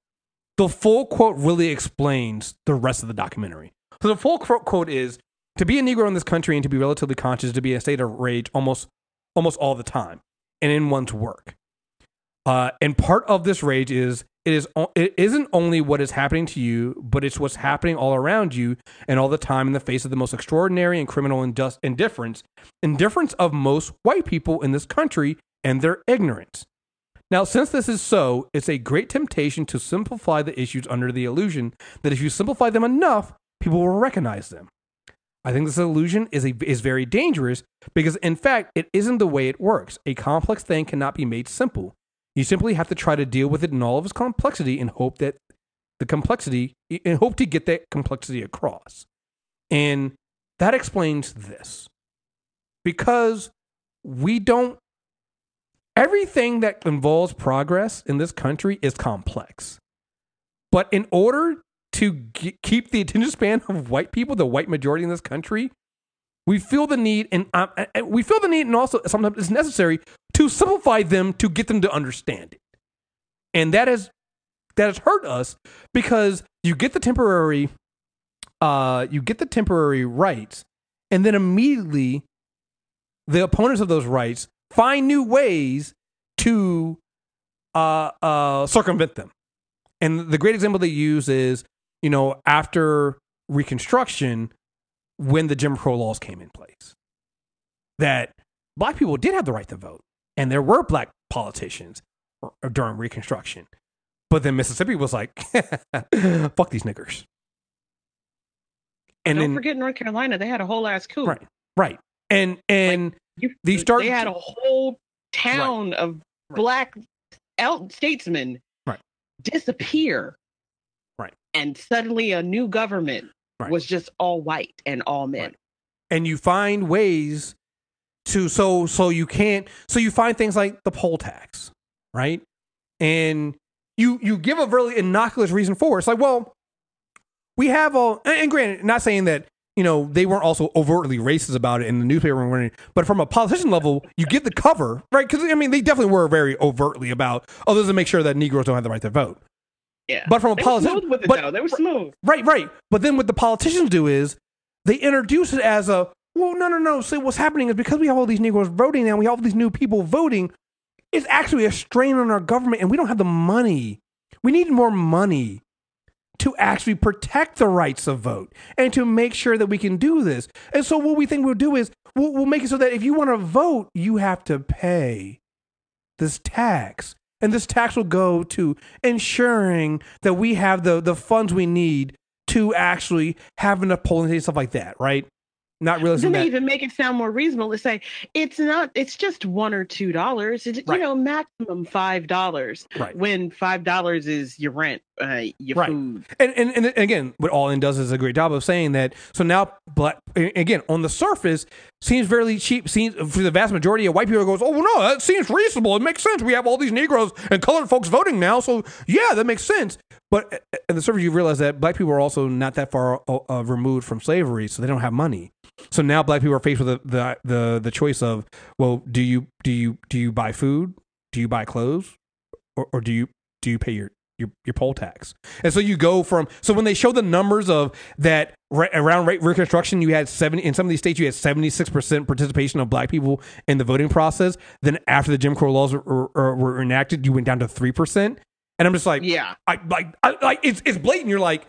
the full quote really explains the rest of the documentary. So the full quote quote is to be a Negro in this country and to be relatively conscious to be in a state of rage almost almost all the time and in one's work. Uh, and part of this rage is it is it isn't only what is happening to you, but it's what's happening all around you and all the time in the face of the most extraordinary and criminal indus- indifference, indifference of most white people in this country and their ignorance. Now, since this is so, it's a great temptation to simplify the issues under the illusion that if you simplify them enough, people will recognize them. I think this illusion is a, is very dangerous because, in fact, it isn't the way it works. A complex thing cannot be made simple. You simply have to try to deal with it in all of its complexity and hope that the complexity and hope to get that complexity across. And that explains this. Because we don't everything that involves progress in this country is complex. But in order to g- keep the attention span of white people, the white majority in this country, We feel the need, and um, and we feel the need, and also sometimes it's necessary to simplify them to get them to understand it. And that has that has hurt us because you get the temporary, uh, you get the temporary rights, and then immediately the opponents of those rights find new ways to uh, uh, circumvent them. And the great example they use is, you know, after Reconstruction, when the Jim Crow laws came in place, that black people did have the right to vote, and there were black politicians uh, during Reconstruction. But then Mississippi was like, fuck these niggers. And Don't then, forget North Carolina, they had a whole ass coup. right, right. And, and You, These start- they had a whole town of Right. black out statesmen Right. disappear. And suddenly a new government Right. was just all white and all men. Right. and you find ways to so so you can't so you find things like the poll tax right and you you give a really innocuous reason for it. it's like well we have all and, granted not saying that you know they weren't also overtly racist about it in the newspaper but from a politician level you get the cover right because i mean they definitely were very overtly about oh this is to make sure that negroes don't have the right to vote Yeah. but from a politician smooth with it but, though. They were smooth. Right, right. But then what the politicians do is they introduce it as a well, no, no, no. See, what's happening is because we have all these Negroes voting now, we have all these new people voting. It's actually a strain on our government, and we don't have the money. We need more money to actually protect the rights of vote and to make sure that we can do this. And so, what we think we'll do is we'll, we'll make it so that if you want to vote, you have to pay this tax. And this tax will go to ensuring that we have the, the funds we need to actually have enough polling and stuff like that, right? Not realizing Then they that. even make it sound more reasonable to say it's not. It's just one or two dollars. It's Right. you know maximum five dollars. Right. When five dollars is your rent, uh, your Right. food. and, and and again, what All In does is a great job of saying that. So now, black again on the surface seems fairly cheap. Seems for the vast majority of white people goes, oh well, no, that seems reasonable. It makes sense. We have all these Negroes and colored folks voting now, so yeah, that makes sense. But at the surface, you realize that black people are also not that far uh, uh, removed from slavery, so they don't have money. So now black people are faced with the, the the the choice of, well, do you do you do you buy food? Do you buy clothes? Or, or do you do you pay your your your poll tax. And so you go from so when they show the numbers of that right, around reconstruction, you had seventy in some of these states you had seventy six percent participation of black people in the voting process. Then after the Jim Crow laws were, were, were enacted, you went down to three percent. And I'm just like, Yeah. I like, I, like it's it's blatant. You're like,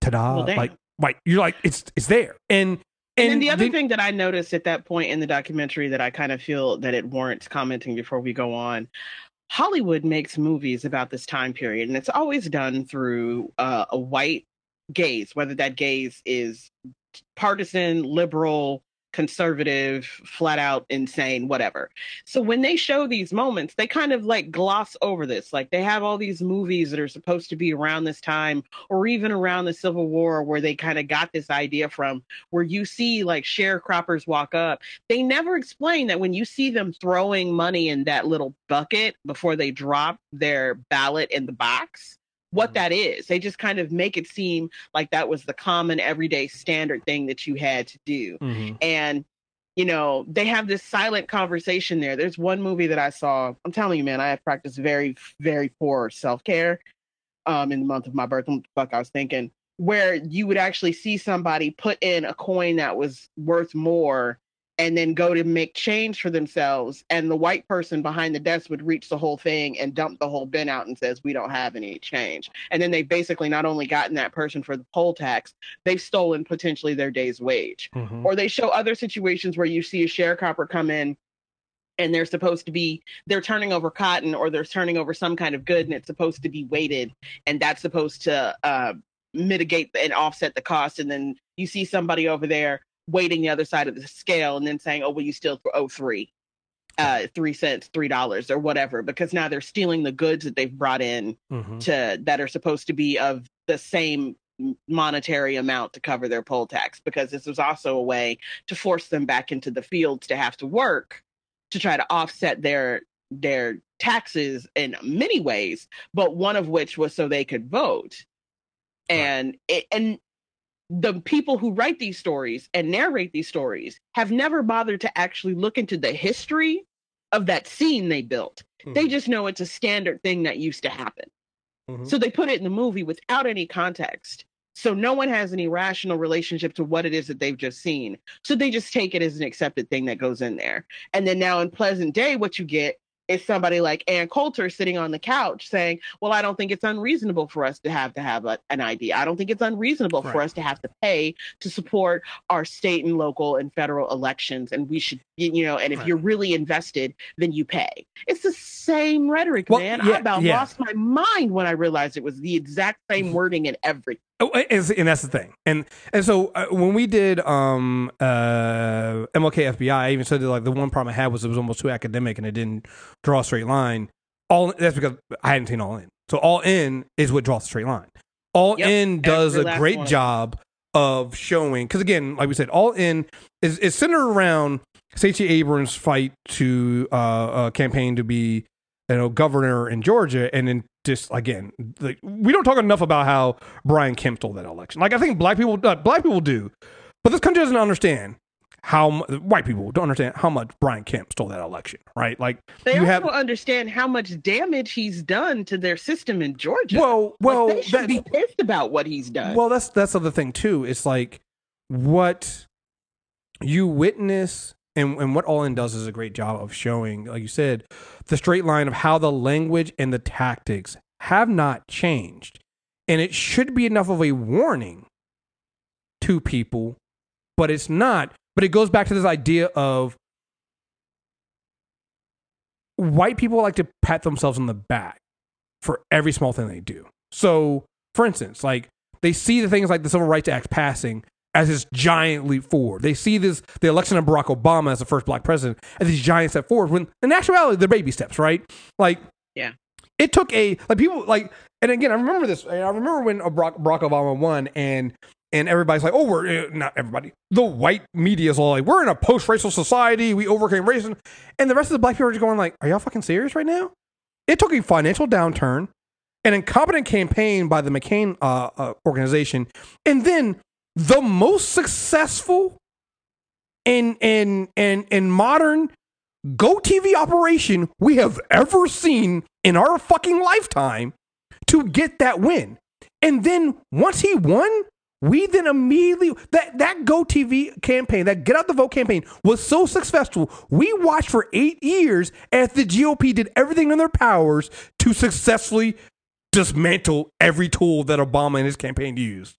ta-da! Well, like, like you're like it's it's there. And And, then the other they- thing that I noticed at that point in the documentary that I kind of feel that it warrants commenting before we go on. Hollywood makes movies about this time period, and it's always done through uh, a white gaze, whether that gaze is partisan, liberal, conservative, flat out insane, whatever. So when they show these moments, they kind of like gloss over this. Like they have all these movies that are supposed to be around this time or even around the Civil War where they kind of got this idea from where you see like sharecroppers walk up. They never explain that when you see them throwing money in that little bucket before they drop their ballot in the box, what Mhm. that is. They just kind of make it seem like that was the common everyday standard thing that you had to do Mhm. and you know they have this silent conversation there there's one movie that i saw i'm telling you man i have practiced very very poor self-care um in the month of my birth what the fuck i was thinking where you would actually see somebody put in a coin that was worth more and then go to make change for themselves and the white person behind the desk would reach the whole thing and dump the whole bin out and says we don't have any change. And then they've basically not only gotten that person for the poll tax they've stolen potentially their day's wage. Mhm. or they show other situations where you see a sharecropper come in and they're supposed to be they're turning over cotton or they're turning over some kind of good and it's supposed to be weighted and that's supposed to uh, mitigate and offset the cost. And then you see somebody over there weighting the other side of the scale and then saying oh well you still owe three uh three cents three dollars or whatever because now they're stealing the goods that they've brought in Mhm. to that are supposed to be of the same monetary amount to cover their poll tax because this was also a way to force them back into the fields to have to work to try to offset their their taxes in many ways but one of which was so they could vote and it and the people who write these stories and narrate these stories have never bothered to actually look into the history of that scene they built. They Mhm. just know it's a standard thing that used to happen. Mhm. So they put it in the movie without any context. So no one has any rational relationship to what it is that they've just seen. So they just take it as an accepted thing that goes in there. And then now in Pleasant Day, what you get is somebody like Ann Coulter sitting on the couch saying, Well, I don't think it's unreasonable for us to have to have a, an ID. I don't think it's unreasonable for us to have to pay to support our state and local and federal elections. And we should, you know, and if Right. you're really invested, then you pay. It's the same rhetoric, Well, man. yeah, I about yeah. lost my mind when I realized it was the exact same mm-hmm. wording in every. Oh, and, that's the thing. And and so uh, when we did um uh MLK FBI, I even said that like the one problem I had was it was almost too academic and it didn't draw a straight line. All that's because I hadn't seen All In. So All In is what draws a straight line. All Yep, In does every a great one. job of showing because again, like we said, All In is is centered around Stacey Abrams' fight to uh, uh campaign to be you know governor in Georgia, and then just again, like we don't talk enough about how Brian Kemp stole that election. Like I think black people, uh, black people do, but this country doesn't understand how white people don't understand how much Brian Kemp stole that election. Right? Like They you also have understand how much damage he's done to their system in Georgia. well, Like, well, they should that- be pissed about what he's done. Well, that's that's the other thing too. It's like what you witness and, and what All In does is a great job of showing, like you said, the straight line of how the language and the tactics have not changed. And it should be enough of a warning to people, but it's not. But it goes back to this idea of white people like to pat themselves on the back for every small thing they do. So, for instance, like they see the things like the Civil Rights Act passing as this giant leap forward. They see this the election of Barack Obama as the first black president as these giant step forward. When in actuality, they're baby steps, right? Like, Yeah. it took a like people like, and again, I remember this. I remember when Barack, Barack Obama won, and and everybody's like, oh, we're uh, not everybody. The white media is all like, we're in a post-racial society. We overcame racism, and the rest of the black people are just going like, are y'all fucking serious right now? It took a financial downturn, an incompetent campaign by the McCain uh, uh, organization, and then the most successful in and and and modern GOTV operation we have ever seen in our fucking lifetime to get that win. And then once he won, we then immediately that that GOTV campaign, that Get Out the Vote campaign, was so successful. We watched for eight years as the GOP did everything in their powers to successfully dismantle every tool that Obama and his campaign used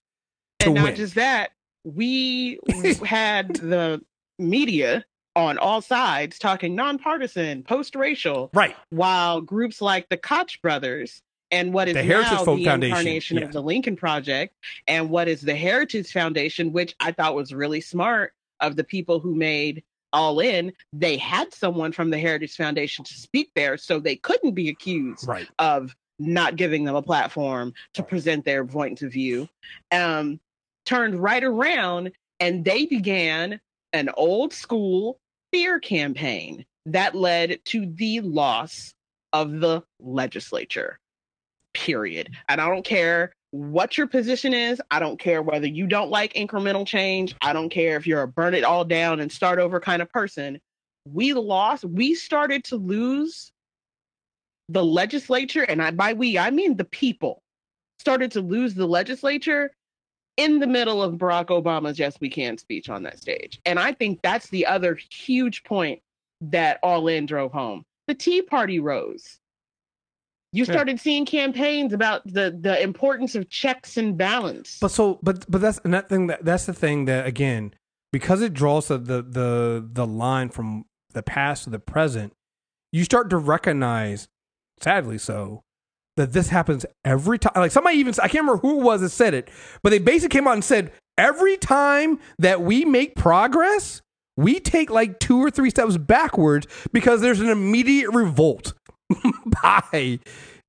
and not win. just that, we had the media on all sides talking nonpartisan, post-racial, right. while groups like the Koch brothers and what is The Heritage now Folk the Foundation, incarnation yeah. of the Lincoln Project and what is the Heritage Foundation, which I thought was really smart of the people who made All In. They had someone from the Heritage Foundation to speak there, so they couldn't be accused Right. of not giving them a platform to present their point of view, um, turned right around and they began an old school fear campaign that led to the loss of the legislature. Period. And I don't care what your position is. I don't care whether you don't like incremental change. I don't care if you're a burn it all down and start over kind of person. We lost, we started to lose the legislature, and I, by we, I mean the people, started to lose the legislature in the middle of Barack Obama's Yes We Can speech on that stage. And I think that's the other huge point that All In drove home. The Tea Party rose. You Yeah. started seeing campaigns about the, the importance of checks and balance. But so, but but that's and that thing that that's the thing that again, because it draws the the the, the line from the past to the present, you start to recognize, sadly so, that this happens every time. Like somebody even I can't remember who it was that said it, but they basically came out and said every time that we make progress, we take like two or three steps backwards because there's an immediate revolt by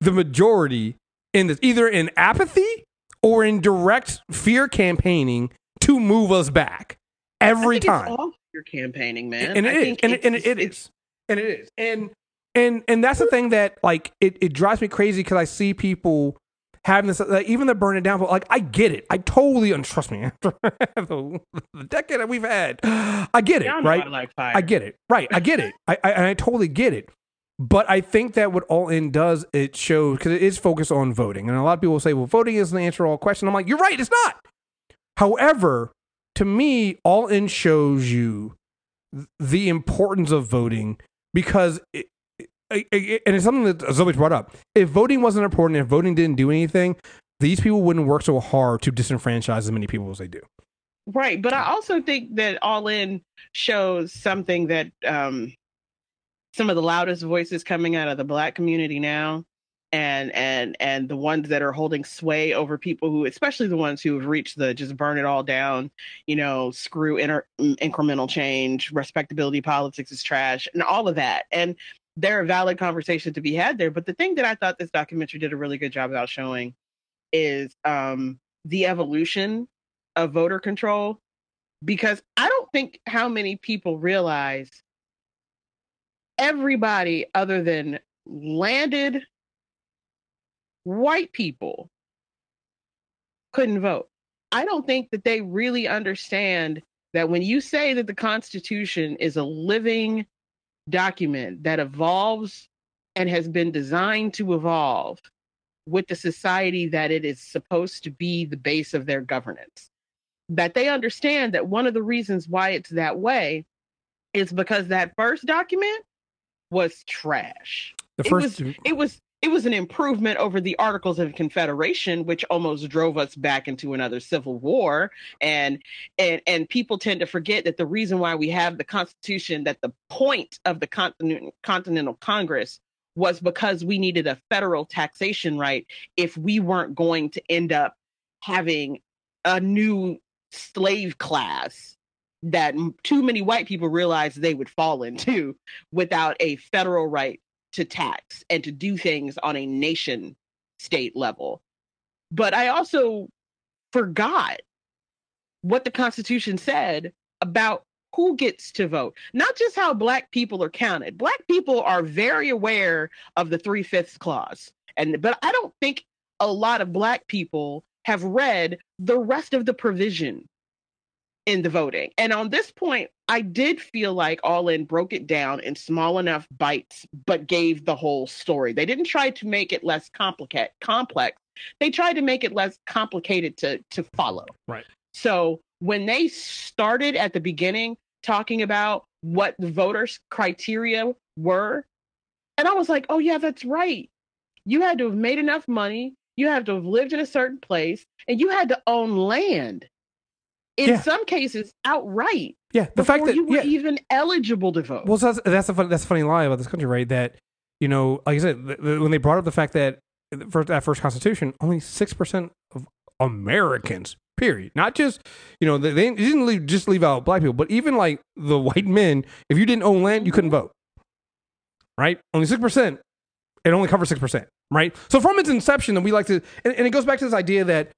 the majority in this, either in apathy or in direct fear campaigning to move us back every time. It's all campaigning, man. and it I is, and, it, and it it's- is, and it is, and and and that's the thing that like it, it drives me crazy because I see people having this, like, even the burn it down. Like I get it. I totally and trust me. After the, the decade that we've had, I get it. Y'all right? I like. I get it. Right. I get it. I, I and I totally get it. But I think that what All In does, it shows because it is focused on voting, and a lot of people say, "Well, voting isn't the answer to all questions." I'm like, "You're right. It's not." However, to me, All In shows you th- the importance of voting because, it- and it's something that somebody's brought up. If voting wasn't important, if voting didn't do anything, these people wouldn't work so hard to disenfranchise as many people as they do. Right, but I also think that All In shows something that um, some of the loudest voices coming out of the Black community now, and and and the ones that are holding sway over people who, especially the ones who have reached the just burn it all down, you know, screw inter- mm, incremental change, respectability politics is trash, and all of that, and there are valid conversations to be had there. But the thing that I thought this documentary did a really good job about showing is um, the evolution of voter control because I don't think how many people realize everybody other than landed white people couldn't vote. I don't think that they really understand that when you say that the Constitution is a living document that evolves and has been designed to evolve with the society that it is supposed to be the base of their governance that they understand that one of the reasons why it's that way is because that first document was trash. The It first, It was it was an improvement over the Articles of Confederation, which almost drove us back into another civil war. And and and people tend to forget that the reason why we have the Constitution, that the point of the Continental, Continental Congress was because we needed a federal taxation right if we weren't going to end up having a new slave class that too many white people realized they would fall into without a federal right to tax and to do things on a nation state level. But I also forgot what the Constitution said about who gets to vote, not just how Black people are counted. Black people are very aware of the three fifths clause, and but I don't think a lot of Black people have read the rest of the provision in the voting. And on this point, I did feel like All In broke it down in small enough bites, but gave the whole story. They didn't try to make it less complicated, complex. They tried to make it less complicated to to follow. Right. So when they started at the beginning talking about what the voters' criteria were, and I was like, oh yeah, that's right. You had to have made enough money. You had to have lived in a certain place, and you had to own land. In Yeah. some cases, outright yeah, the fact that you were yeah, even eligible to vote. Well, so that's that's a fun, that's a funny lie about this country, right? That you know, like I said, th- th- when they brought up the fact that for that first Constitution, only six percent of Americans, period, not just you know, they, they didn't leave, just leave out black people, but even like the white men, if you didn't own land, you couldn't vote, right? Only six percent. It only covers six percent, right? So from its inception, that we like to, and, and it goes back to this idea that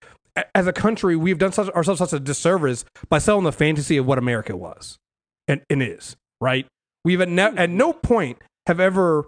as a country, we've done such, ourselves such a disservice by selling the fantasy of what America was and, and is, right? We've at, no, at no point have ever.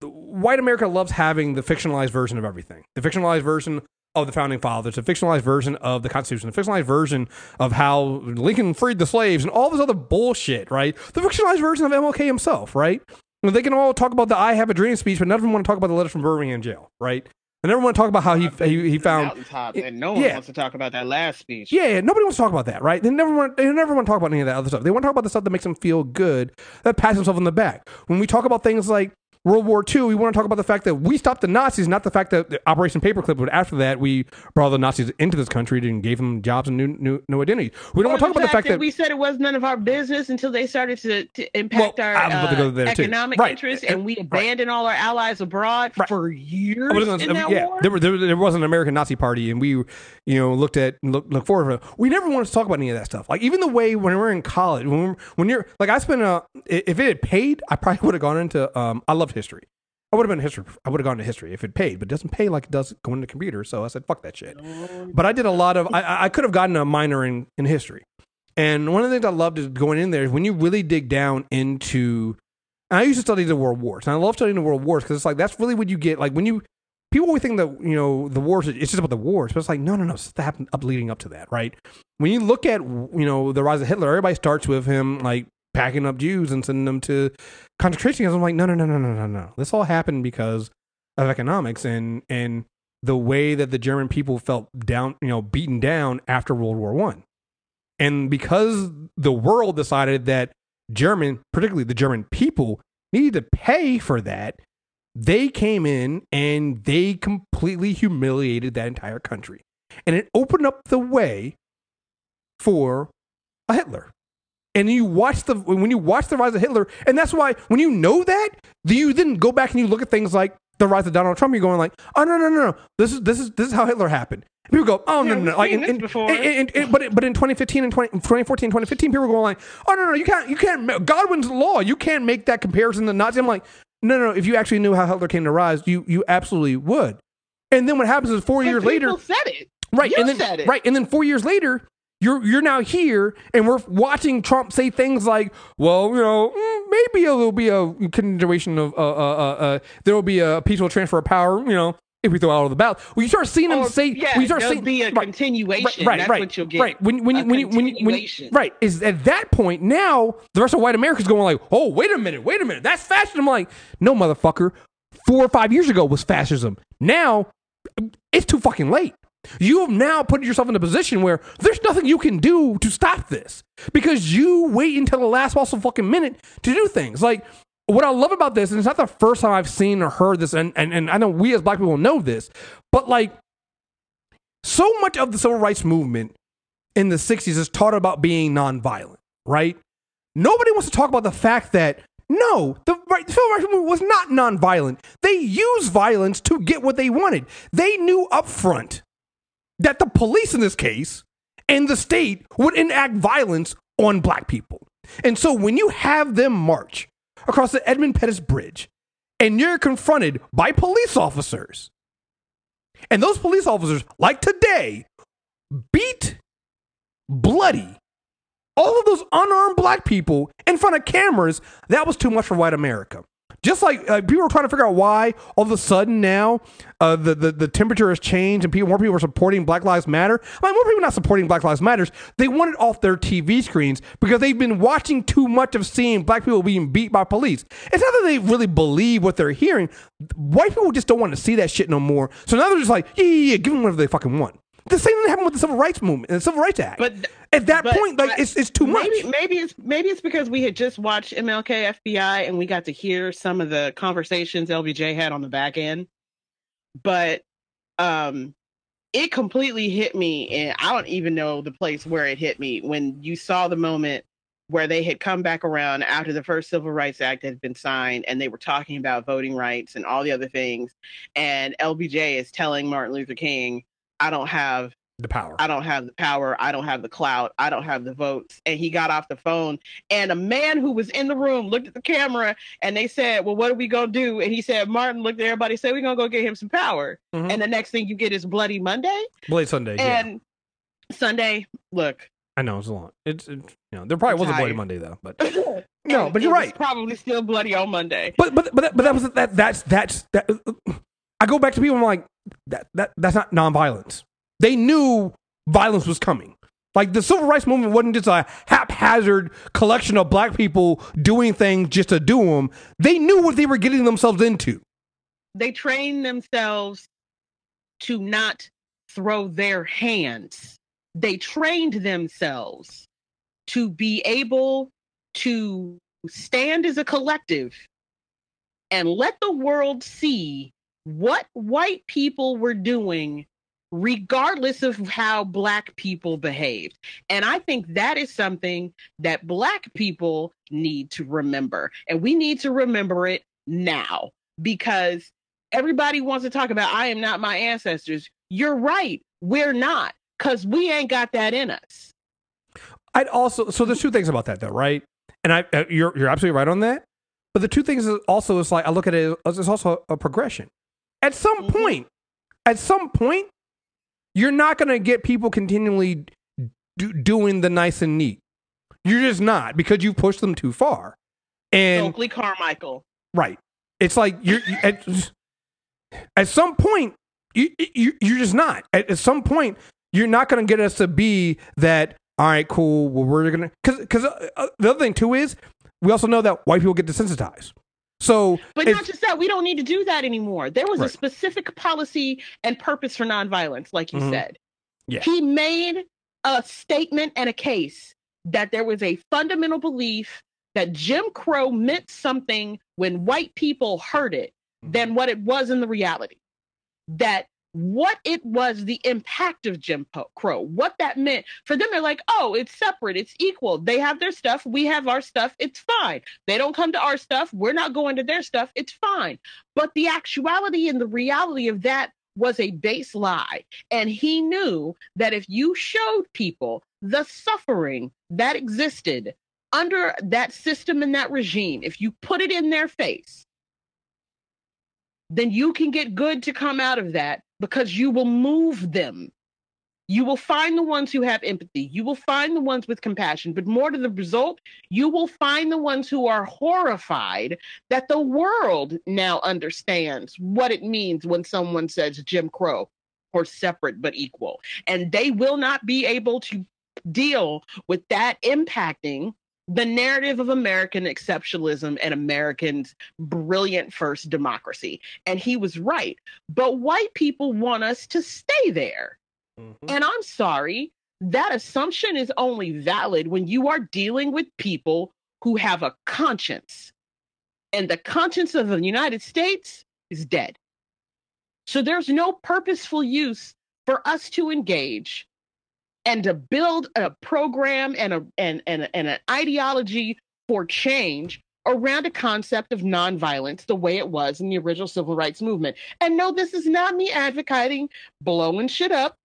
White America loves having the fictionalized version of everything. The fictionalized version of the founding fathers, the fictionalized version of the Constitution, the fictionalized version of how Lincoln freed the slaves, and all this other bullshit, right? The fictionalized version of MLK himself, right? They can all talk about the "I Have a Dream" speech, but none of them want to talk about the letter from Birmingham jail, right? They never want to talk about how he he, he found and no one yeah. wants to talk about that last speech. yeah, yeah, nobody wants to talk about that, right? They never want. They never want to talk about any of that other stuff. They want to talk about the stuff that makes them feel good, that pats themselves on the back. When we talk about things like World War II, we want to talk about the fact that we stopped the Nazis, not the fact that Operation Paperclip. But after that, we brought the Nazis into this country and gave them jobs and new new, new identities. We don't want to talk about the fact that, we said it was none of our business until they started to, to impact Well, our I was about to uh, economic Right. interests, And- and we right. abandoned all our allies abroad Right. for years gonna- in that yeah, war. there, there, there was an American Nazi party, and we, you know, looked at look, look forward. To it. We never wanted to talk about any of that stuff. Like even the way when we're in college, when we're, when you're like, I spent a if it had paid, I probably would have gone into. Um, I loved history. I would have been history. I would have gone to history if it paid, but it doesn't pay like it does going to computer. So I said, fuck that shit. But I did a lot of. I- I, could have gotten a minor in in history, and one of the things I loved is going in there is when you really dig down into. I used to study the world wars, and I love studying the world wars because it's like that's really what you get. Like when you people always think that you know the wars it's just about the wars, but it's like no, no, no, it's that happened up leading up to that, right? When you look at you know the rise of Hitler, everybody starts with him like packing up Jews and sending them to concentration camps. I'm like, no, no, no, no, no, no, no. This all happened because of economics and and the way that the German people felt down, you know, beaten down after World War One, and because the world decided that German, particularly the German people, needed to pay for that, they came in and they completely humiliated that entire country, and it opened up the way for a Hitler. And you watch the when you watch the rise of Hitler, and that's why when you know that, do you then go back and you look at things like the rise of Donald Trump? You're going like, oh no no no no, this is this is this is how Hitler happened. People go, oh no Yeah, no no, like seen in, this in- before. in- in- but but in 2015 and 20, 2014 2015, people were going like, oh no no, you can't you can't Godwin's law, you can't make that comparison to Nazi. I'm like, no no, no, if you actually knew how Hitler came to rise, you you absolutely would. And then what happens is four years later, said it. Right, You and then said it. right, and then four years later, you're you're now here, and we're watching Trump say things like, "Well, you know, mm, maybe there'll be a continuation of uh, uh, uh, uh, there will be a peaceful transfer of power." You know, if we throw out all the ballot, when you start seeing him Or, say, yeah, when you start seeing, be a right, continuation. Right, right, That's right, what you'll get. right. When when you when you, when you, when you, right is at that point now the rest of white America's going like, "Oh, wait a minute, wait a minute, that's fascism." I'm like, no, motherfucker. Four or five years ago was fascism. Now it's too fucking late. You have now put yourself in a position where there's nothing you can do to stop this because you wait until the last possible fucking minute to do things. Like what I love about this, and it's not the first time I've seen or heard this, and, and, and I know we as black people know this, but like so much of the civil rights movement in the 60s is taught about being nonviolent, right? Nobody wants to talk about the fact that no, the, right, the civil rights movement was not nonviolent. They used violence to get what they wanted. They knew up front that the police in this case and the state would enact violence on black people. And so when you have them march across the Edmund Pettus Bridge and you're confronted by police officers, and those police officers, like today, beat, bloody, all of those unarmed black people in front of cameras, that was too much for white America. Just like uh, people are trying to figure out why all of a sudden now uh, the, the the temperature has changed and people more people are supporting Black Lives Matter. Like more people not supporting Black Lives Matters. They want it off their TV screens because they've been watching too much of seeing black people being beat by police. It's not that they really believe what they're hearing. White people just don't want to see that shit no more. So now they're just like, yeah, yeah, yeah, give them whatever they fucking want. The same thing happened with the Civil Rights Movement and the Civil Rights Act. But at that but point, like it's it's too much. Maybe, maybe it's maybe it's because we had just watched MLK FBI and we got to hear some of the conversations LBJ had on the back end. But um it completely hit me and I don't even know the place where it hit me when you saw the moment where they had come back around after the first Civil Rights Act had been signed and they were talking about voting rights and all the other things and LBJ is telling Martin Luther King I don't have the power. I don't have the power. I don't have the clout. I don't have the votes. And he got off the phone. And a man who was in the room looked at the camera and they said, Well, what are we going to do? And he said, Martin looked at everybody, said, We're going to go get him some power. Mhm. And the next thing you get is Bloody Monday. Blade Sunday. yeah. And Sunday, look. I know it's a lot. It's, it's you know there probably was a Bloody. Monday though, but no, No, but you're right. Probably still bloody on Monday. but but but that, but that was that that's that's that. I go back to people. I'm like that that that's not nonviolence. They knew violence was coming. Like the civil rights movement wasn't just a haphazard collection of black people doing things just to do them. They knew what they were getting themselves into. They trained themselves to not throw their hands. They trained themselves to be able to stand as a collective and let the world see what white people were doing regardless of how black people behaved. And I think that is something that black people need to remember. And we need to remember it now because everybody wants to talk about I am not my ancestors. You're right. We're not cuz we ain't got that in us. I'd also so there's two things about that though, right? And I uh, you're you're absolutely right on that. But the two things also is like I look at it as it's also a progression. At some Mhm. point, at some point, you're not going to get people continually do, doing the nice and neat. You're just not because you've pushed them too far. And Stokely Carmichael. right, it's like you're. You, it's- at some point, you, you you're just not. At, at some point, you're not going to get us to be that. All right, cool. Well, we're gonna because because uh, uh, the other thing too is we also know that white people get desensitized. So, But not just that, we don't need to do that anymore. There was Right. a specific policy and purpose for nonviolence, like you Mhm. said. Yeah. He made a statement and a case that there was a fundamental belief that Jim Crow meant something when white people heard it Mm-hmm. than what it was in the reality. That what it was, the impact of Jim Crow, what that meant for them, they're like, oh, it's separate, it's equal. They have their stuff, we have our stuff, it's fine. They don't come to our stuff, we're not going to their stuff, it's fine. But the actuality and the reality of that was a base lie. And he knew that if you showed people the suffering that existed under that system and that regime, if you put it in their face, then you can get good to come out of that because you will move them. You will find the ones who have empathy. You will find the ones with compassion. But more to the result, you will find the ones who are horrified that the world now understands what it means when someone says Jim Crow or separate but equal. And they will not be able to deal with that impacting the narrative of American exceptionalism and Americans' brilliant first democracy. And he was right. But white people want us to stay there. Mm-hmm. And I'm sorry, that assumption is only valid when you are dealing with people who have a conscience. And the conscience of the United States is dead. So there's no purposeful use for us to engage and to build a program and a and, and, and an ideology for change around a concept of nonviolence the way it was in the original civil rights movement. And no, this is not me advocating blowing shit up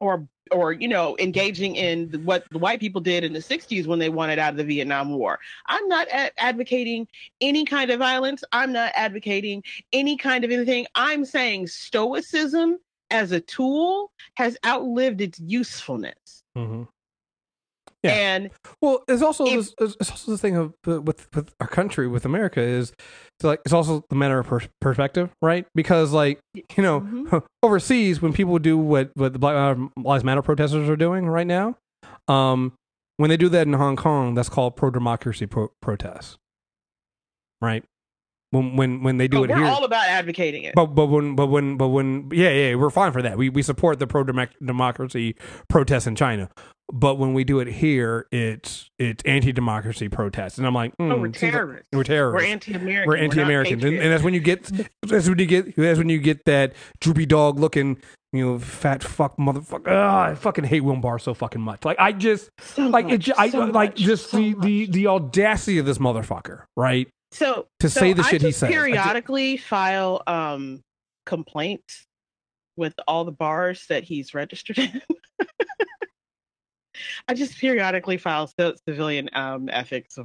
or or you know engaging in what the white people did in the 60s when they wanted out of the Vietnam War. I'm not a- advocating any kind of violence. I'm not advocating any kind of anything. I'm saying stoicism as a tool has outlived its usefulness. Mhm. Yeah. And Well, it's also If- this, it's also the thing of uh, with with our country, with America, is it's like it's also the matter of per- perspective, right? Because like you know, Mhm. overseas when people do what what the Black Lives Matter protesters are doing right now, um, when they do that in Hong Kong, that's called pro democracy pro- protests, right? When when when they do oh, it we're here, all about advocating it. but but when but when but when yeah yeah we're fine for that. We we support the pro democracy protests in China. But when we do it here, it's it's anti democracy protests, and I'm like, Oh, mm, we're seems like- terrorists. we're terrorists. We're anti-American. We're anti-Americans, and, and that's when you get that's when you get that's when you get that droopy dog looking, you know, fat fuck motherfucker. Ah, I fucking hate William Barr so fucking much. Like I just So like it. much, ju- I so like much, just so the, the the audacity of this motherfucker, right? So to so say the I shit he says. I periodically file um complaints with all the bars that he's registered in. I just periodically file civilian um ethics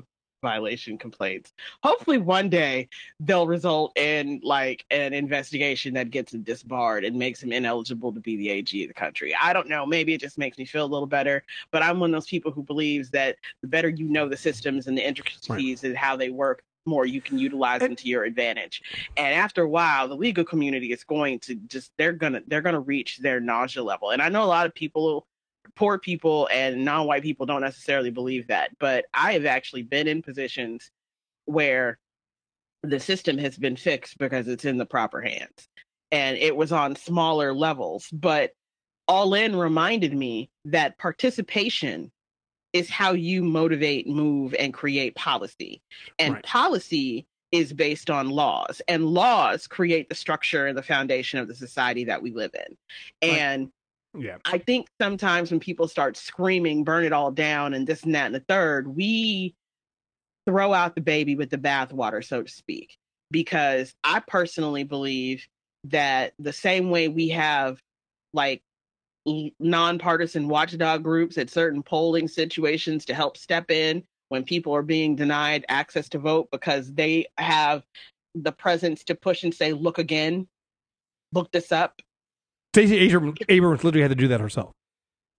violation complaints. Hopefully one day they'll result in like an investigation that gets him disbarred and makes him ineligible to be the AG of the country. I don't know, maybe it just makes me feel a little better, but I'm one of those people who believes that the better you know the systems and the intricacies and how they work, more you can utilize them to your advantage. And after a while, the legal community is going to just they're gonna they're gonna reach their nausea level. And I know a lot of people poor people and non-white people don't necessarily believe that, but I have actually been in positions where the system has been fixed because it's in the proper hands. And it was on smaller levels, but All In reminded me that participation is how you motivate, move, and create policy. And Right. policy is based on laws, and laws create the structure and the foundation of the society that we live in. Right. And Yeah. I think sometimes when people start screaming, burn it all down, and this and that and the third, we throw out the baby with the bathwater, so to speak. Because I personally believe that the same way we have like nonpartisan watchdog groups at certain polling situations to help step in when people are being denied access to vote because they have the presence to push and say, look again, look this up. Stacey Abrams, Abrams literally had to do that herself.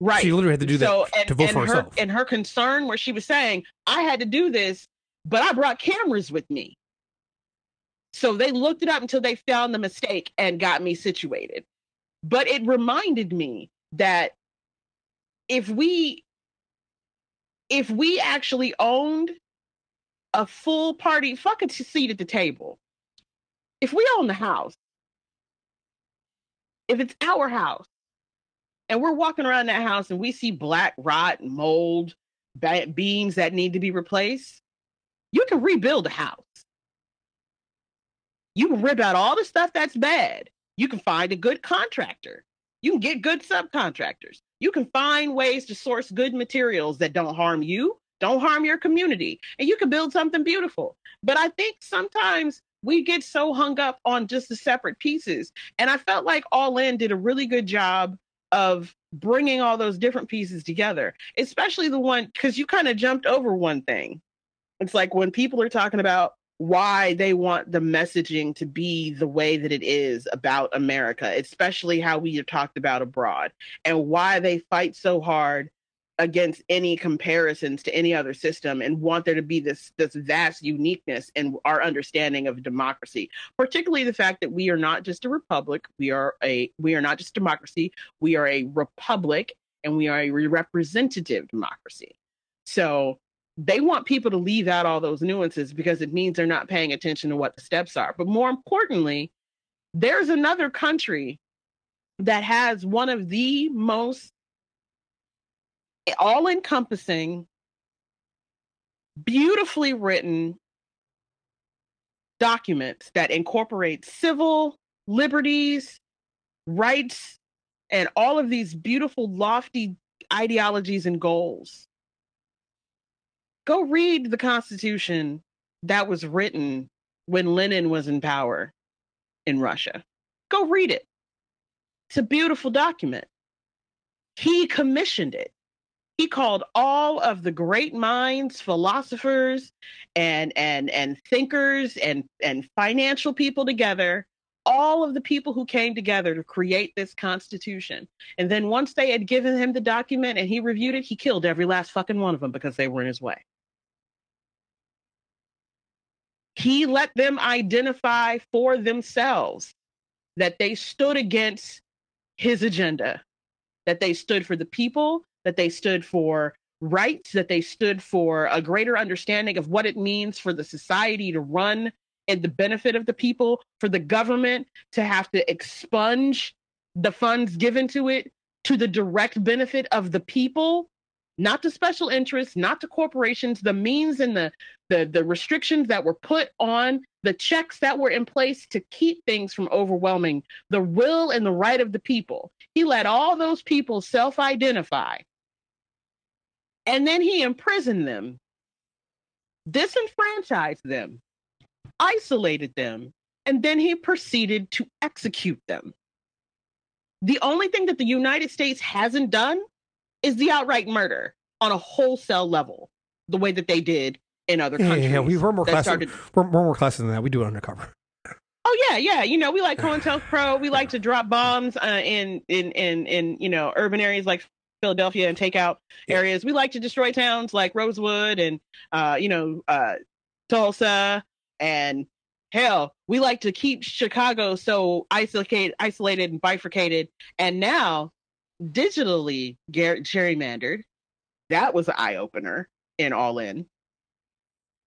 Right. She literally had to do that so, and, to vote and for her, herself. And her concern, where she was saying, I had to do this, but I brought cameras with me. So they looked it up until they found the mistake and got me situated. But it reminded me that if we if we actually owned a full party fucking seat at the table, if we own the house, if it's our house, and we're walking around that house and we see black rot, mold, beams that need to be replaced, you can rebuild a house. You can rip out all the stuff that's bad. You can find a good contractor. You can get good subcontractors. You can find ways to source good materials that don't harm you, don't harm your community, and you can build something beautiful. But I think sometimes we get so hung up on just the separate pieces. And I felt like All In did a really good job of bringing all those different pieces together, especially the one because you kind of jumped over one thing. It's like when people are talking about why they want the messaging to be the way that it is about America, especially how we have talked about abroad, and why they fight so hard against any comparisons to any other system and want there to be this this vast uniqueness in our understanding of democracy particularly the fact that we are not just a republic we are a we are not just democracy we are a republic and we are a representative democracy. So they want people to leave out all those nuances because it means they're not paying attention to what the steps are but more importantly there's another country that has one of the most all encompassing, beautifully written documents that incorporate civil liberties, rights, and all of these beautiful, lofty ideologies and goals. Go read the Constitution that was written when Lenin was in power in Russia. Go read it. It's a beautiful document. He commissioned it he called all of the great minds philosophers and and and thinkers and and financial people together all of the people who came together to create this constitution and then once they had given him the document and he reviewed it he killed every last fucking one of them because they were in his way he let them identify for themselves that they stood against his agenda that they stood for the people that they stood for rights, that they stood for a greater understanding of what it means for the society to run in the benefit of the people, for the government to have to expunge the funds given to it to the direct benefit of the people not to special interests, not to corporations, the means and the, the the restrictions that were put on the checks that were in place to keep things from overwhelming the will and the right of the people. He let all those people self-identify and then he imprisoned them, disenfranchised them, isolated them, and then he proceeded to execute them. The only thing that the United States hasn't done is the outright murder on a wholesale level, the way that they did in other Yeah, countries. yeah, yeah. We we're more classes. started- We're, we're more classes than that. We do it undercover. Oh yeah, yeah. You know, we like COINTELPRO. We like to drop bombs uh, in in in in you know urban areas like Philadelphia and take out Yeah. areas. We like to destroy towns like Rosewood and uh, you know uh, Tulsa and hell, we like to keep Chicago so isolated, isolated and bifurcated. And now digitally gar- gerrymandered. That was an eye opener in All In.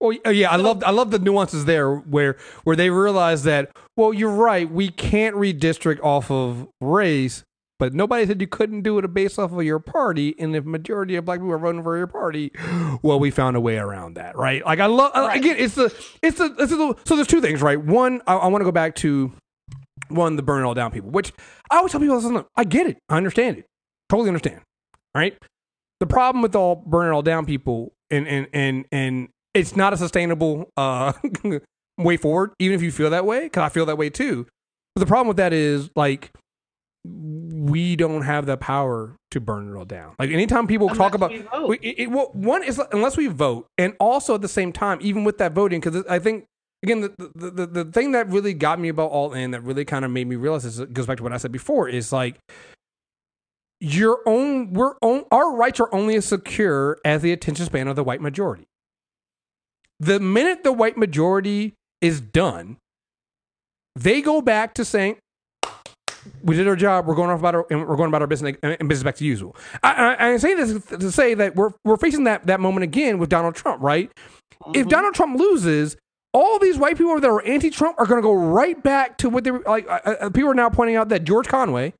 Well, uh, yeah, I love I love the nuances there where where they realize that well, you're right, we can't redistrict off of race, but nobody said you couldn't do it based off of your party, and if majority of black people are voting for your party, well, we found a way around that, right? Like I love Right. again, it's the it's the it's the, so there's two things, right? One, I, I want to go back to one the burn it all down people, which I always tell people, listen, I get it, I understand it, totally understand, right? The problem with all burn it all down people, and and and and it's not a sustainable uh, way forward, even if you feel that way, because I feel that way too. But the problem with that is like we don't have the power to burn it all down. Like anytime people talk about we- it, it- well, one is unless we vote, and also at the same time, even with that voting, because I think again the, the the the thing that really got me about all in that really kind of made me realize this goes back to what I said before is like your own we're own our rights are only as secure as the attention span of the white majority. The minute the white majority is done, they go back to saying, we did our job. We're going off about our, and we're going about our business and business back to usual. I, I, I say this to say that we're we're facing that that moment again with Donald Trump, right? If mm-hmm. Donald Trump loses, all these white people that are anti-Trump are going to go right back to what they were like. Uh, uh, people are now pointing out that George Conway,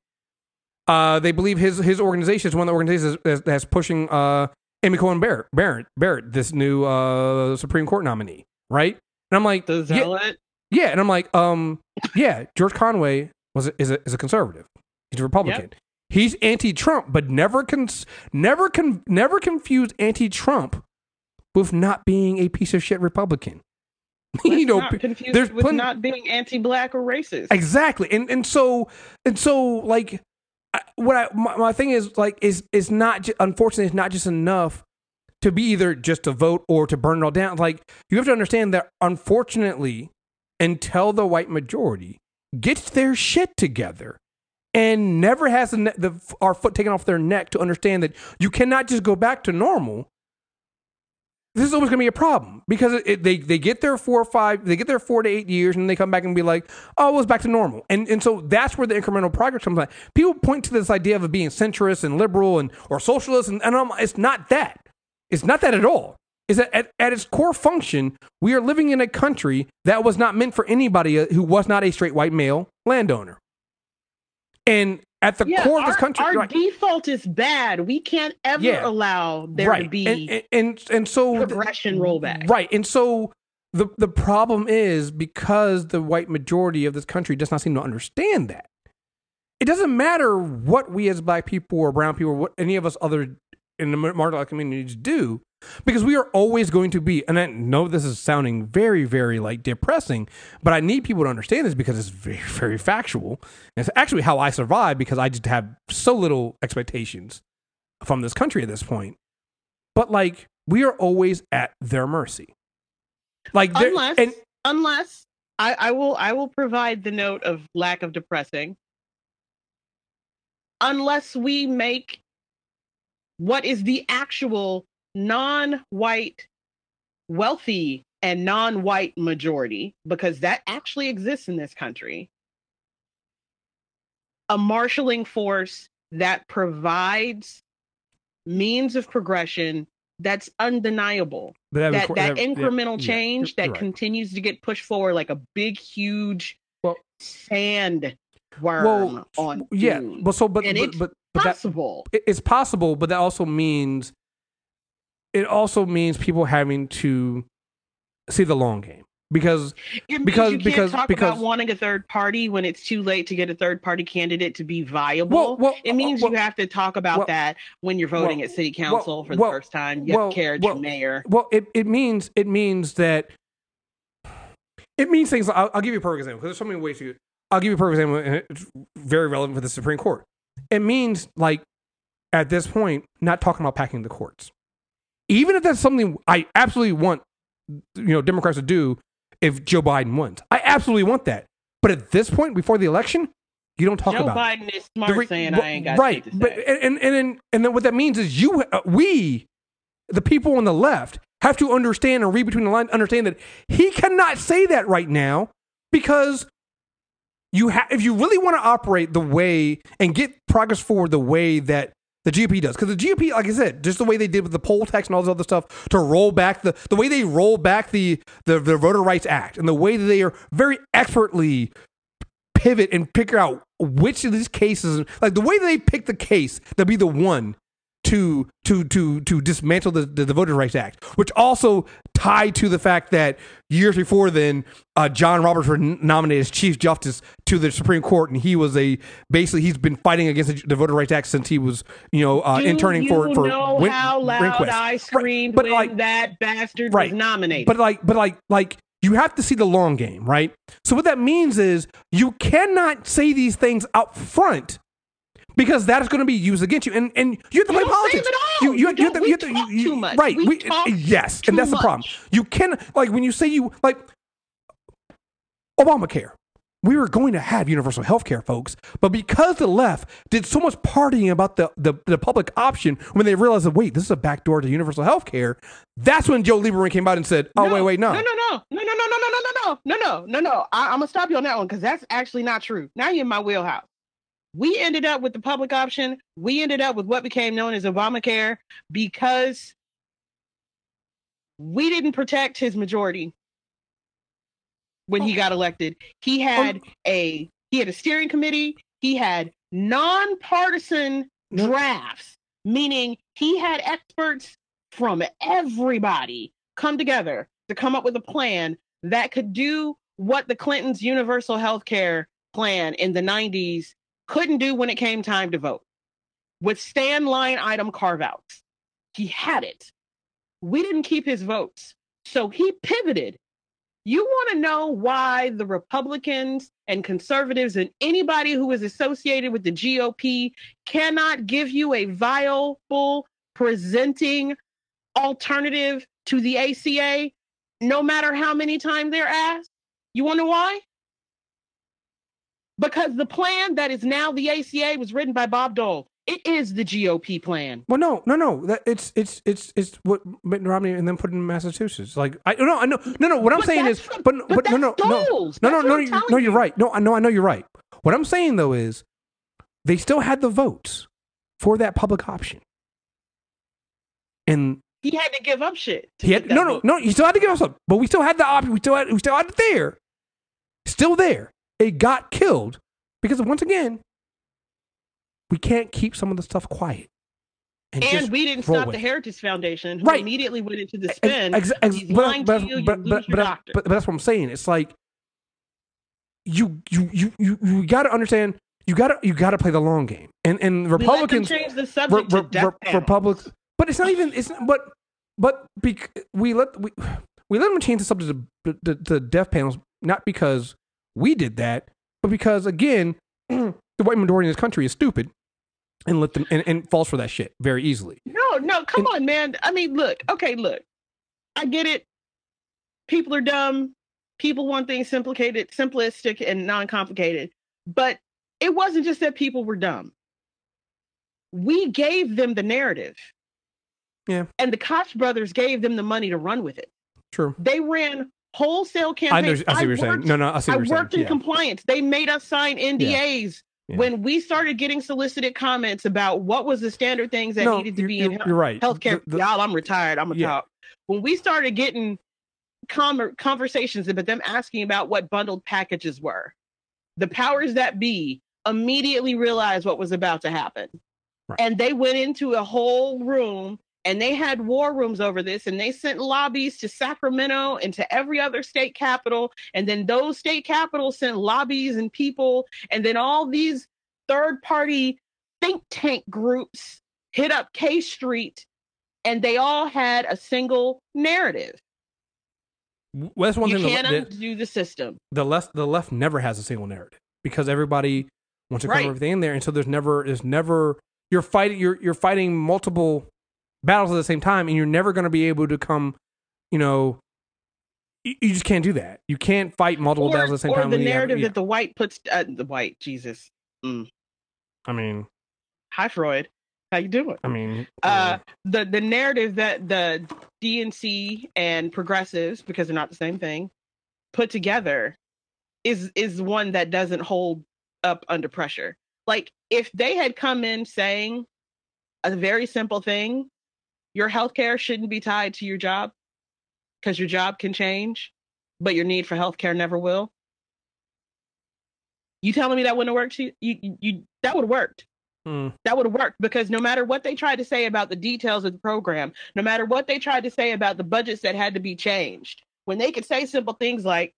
uh, they believe his his organization is one of the organizations that's, that's pushing uh, Amy Coney Barrett, Barrett, Barrett, this new uh, Supreme Court nominee, right? And I'm like, The yeah, zealot. yeah, and I'm like, um, yeah, George Conway was a, is a is a conservative. He's a Republican. He's anti-Trump, but never cons- never con- never confused anti-Trump with not being a piece of shit Republican. you know, not p- there's with plenty- not being anti-black or racist. exactly, and and so and so like what I my, my thing is like is is not ju- unfortunately it's not just enough to be either just to vote or to burn it all down. Like you have to understand that unfortunately, until the white majority gets their shit together and never has the, ne- the our foot taken off their neck to understand that you cannot just go back to normal. This is always going to be a problem because it, it- they they get their four or five, they get their four to eight years, and they come back and be like, "Oh, it was back to normal." And and so that's where the incremental progress comes. From. People point to this idea of being centrist and liberal and or socialist, and, and it's not that. It's not that at all. Is that at, at its core function, we are living in a country that was not meant for anybody uh, who was not a straight white male landowner. And at the yeah, core of this country, our right, default is bad. We can't ever Yeah. allow there right. to be and, and, and and so progression rollback. Right. And so the the problem is because the white majority of this country does not seem to understand that. It doesn't matter what we as black people or brown people or what any of us other in the marginalized communities do, because we are always going to be. And I know this is sounding very, very like depressing, but I need people to understand this because it's very, very factual. And it's actually how I survive because I just have so little expectations from this country at this point. But like we are always at their mercy. Like Unless and unless I, I will I will provide the note of lack of depressing. Unless we make what is the actual non-white wealthy and non-white majority because that actually exists in this country a marshaling force that provides means of progression that's undeniable but that, that that yeah, incremental yeah, change you're that right. continues to get pushed forward like a big huge Well- sand worm well, on yeah. Well, so but And but but, but possible it- it's possible, but that also means it also means people having to see the long game because because- you can't because- talk because- about wanting a third party when it's too late to get a third party candidate to be viable well, well it means well, you have to talk about that when you're voting at city council for the first time. You well- carriage mayor. Well, it, it means it means that it means things. I'll, I'll give you a perfect example because there's so many ways to. I'll give you a perfect example, and it's very relevant for the Supreme Court. It means like at this point, not talking about packing the courts, even if that's something I absolutely want, you know, Democrats to do if Joe Biden wins. I absolutely want that, but at this point, before the election, you don't talk Joe about. it. Biden is smart re- saying well, I ain't got right, shit to but and and and and then what that means is you, uh, we, the people on the left, have to understand and read between the lines, understand that he cannot say that right now because you have. If you really want to operate the way and get progress forward the way that the GOP does, because the GOP, like I said, just the way they did with the poll tax and all this other stuff to roll back the the way they roll back the the, the Voter Rights Act and the way that they are very expertly pivot and figure out which of these cases, like the way they pick the case to be the one to to to to dismantle the, the, the Voter Rights Act, which also tied to the fact that years before then, uh, John Roberts was nominated as Chief Justice to the Supreme Court, and he was a basically he's been fighting against the, the Voter Rights Act since he was you know uh, Do interning you for for know Win- how loud Rehnquist. I screamed but when like- that bastard Right. was nominated. But like, but like, like you have to see the long game, right? So what that means is you cannot say these things up front because that is going to be used against you, and and you have to play politics. them at all. You, you, You have- you have don't- to, you we have to, talk you- too much. right? We talk yes, and that's the problem. You can like when you say you like Obamacare. we were going to have universal health care, folks. But because the left did so much partying about the, the, the public option when they realized that, wait, this is a backdoor to universal health care, that's when Joe Lieberman came out and said, oh, wait, wait, no. no, no, no, no, no, no, no, no, no, no, no, no, no, no. I, I'm gonna stop you on that one because that's actually not true. Now you're in my wheelhouse. We ended up with the public option. We ended up with what became known as Obamacare because we didn't protect his majority when he oh. got elected. He had oh. a he had a steering committee. He had nonpartisan No. drafts, meaning he had experts from everybody come together to come up with a plan that could do what the Clintons' universal health care plan in the 90s couldn't do when it came time to vote. with stand line item carve outs. He had it. We didn't keep his votes. So he pivoted. You want to know why the Republicans and conservatives and anybody who is associated with the GOP cannot give you a viable presenting alternative to the ACA, no matter how many times they're asked? You want to know why? Because the plan that is now the ACA was written by Bob Dole. It is the GOP plan. Well, no, no, no. That it's it's it's it's what Mitt Romney and then put in Massachusetts. Like I no, I know, no, no. What I'm But saying is, but but but no, no, no, Dole's. no, no, That's no, what you- no. You're right. No, I know, I know you're right. What I'm saying though is, they still had the votes for that public option, and He had to give up shit. he had no, no, vote. no. You still had to give us up, but we still had the option. We still had, we still had it there, still there. It got killed because once again, we can't keep some of the stuff quiet. And just we didn't stop the. Heritage Foundation, who Right. immediately went into the spin. ex- ex- He's but- but- you, but- but- but- that's what I'm saying. It's like you you you you you got to understand. You got to you got to play the long game. And and Republicans, change the subject re, death re, panels. But it's not even. It's not, but but bec- we let we we let them change the subject to, to, to death panels not because we did that, but because again, the white majority in this country is stupid and let them and, and falls for that shit very easily. No, no, come And- on, man. I mean, look, okay, look. I get it. People are dumb. People want things simplicated, simplistic, and non-complicated. But it wasn't just that people were dumb. We gave them the narrative. Yeah. And the Koch brothers gave them the money to run with it. True. They ran wholesale campaign. I know. I see what you're saying. No, no. I see I what you're worked saying. in Yeah. compliance. They made us sign NDAs Yeah. when we started getting solicited comments about what was the standard things that no, needed to be in you're right. healthcare. The- the- Y'all, I'm retired. I'm gonna Yeah. talk. When we started getting com- conversations about them asking about what bundled packages were, the powers that be immediately realized what was about to happen, Right. and they went into a whole room and they had war rooms over this and they sent lobbies to Sacramento and to every other state capital and then those state capitals sent lobbies and people and then all these third party think tank groups hit up K Street and they all had a single narrative. well, that's one you thing. can't the, the, undo the system. the left the left never has a single narrative because everybody wants to Right. cover everything in there, and so there's never there's never you're fighting you're you're fighting multiple battles at the same time, and you're never going to be able to come, you know. You, you just can't do that. You can't fight multiple Or, battles at the same or time. the when you have- narrative yeah. that the white puts uh, the white Jesus. I mean, Hi Freud. How you doing? I mean, uh the the narrative that the DNC and progressives because they're not the same thing put together is is one that doesn't hold up under pressure. Like if they had come in saying a very simple thing, your healthcare shouldn't be tied to your job because your job can change, but your need for healthcare never will. You telling me that wouldn't have worked? You, you, you that would have worked hmm. that would have worked because no matter what they tried to say about the details of the program, no matter what they tried to say about the budgets that had to be changed, when they could say simple things like,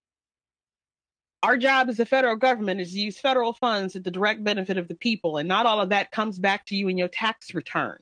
our job as the federal government is to use federal funds at the direct benefit of the people, and not all of that comes back to you in your tax return.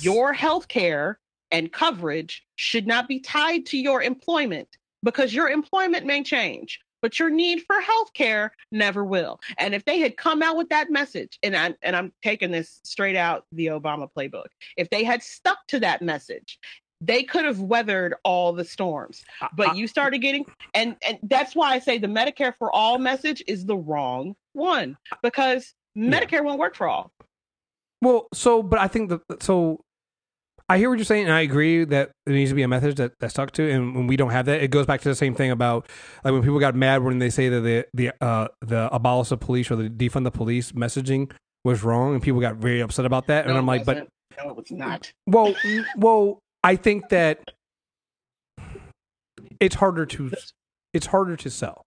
Your health care and coverage should not be tied to your employment because your employment may change, but your need for health care never will. And if they had come out with that message, and I and I'm taking this straight out the Obama playbook, if they had stuck to that message they could have weathered all the storms. But you started getting and and that's why I say the Medicare for all message is the wrong one because Medicare won't work for all. Well, so but I think that so I hear what you're saying, and I agree that there needs to be a message that that's stuck to. And when we don't have that, it goes back to the same thing about like when people got mad when they say that the the uh the abolish the police or the defund the police messaging was wrong, and people got very upset about that. and I'm like, but no, it's not. well, well, I think that it's harder to it's harder to sell.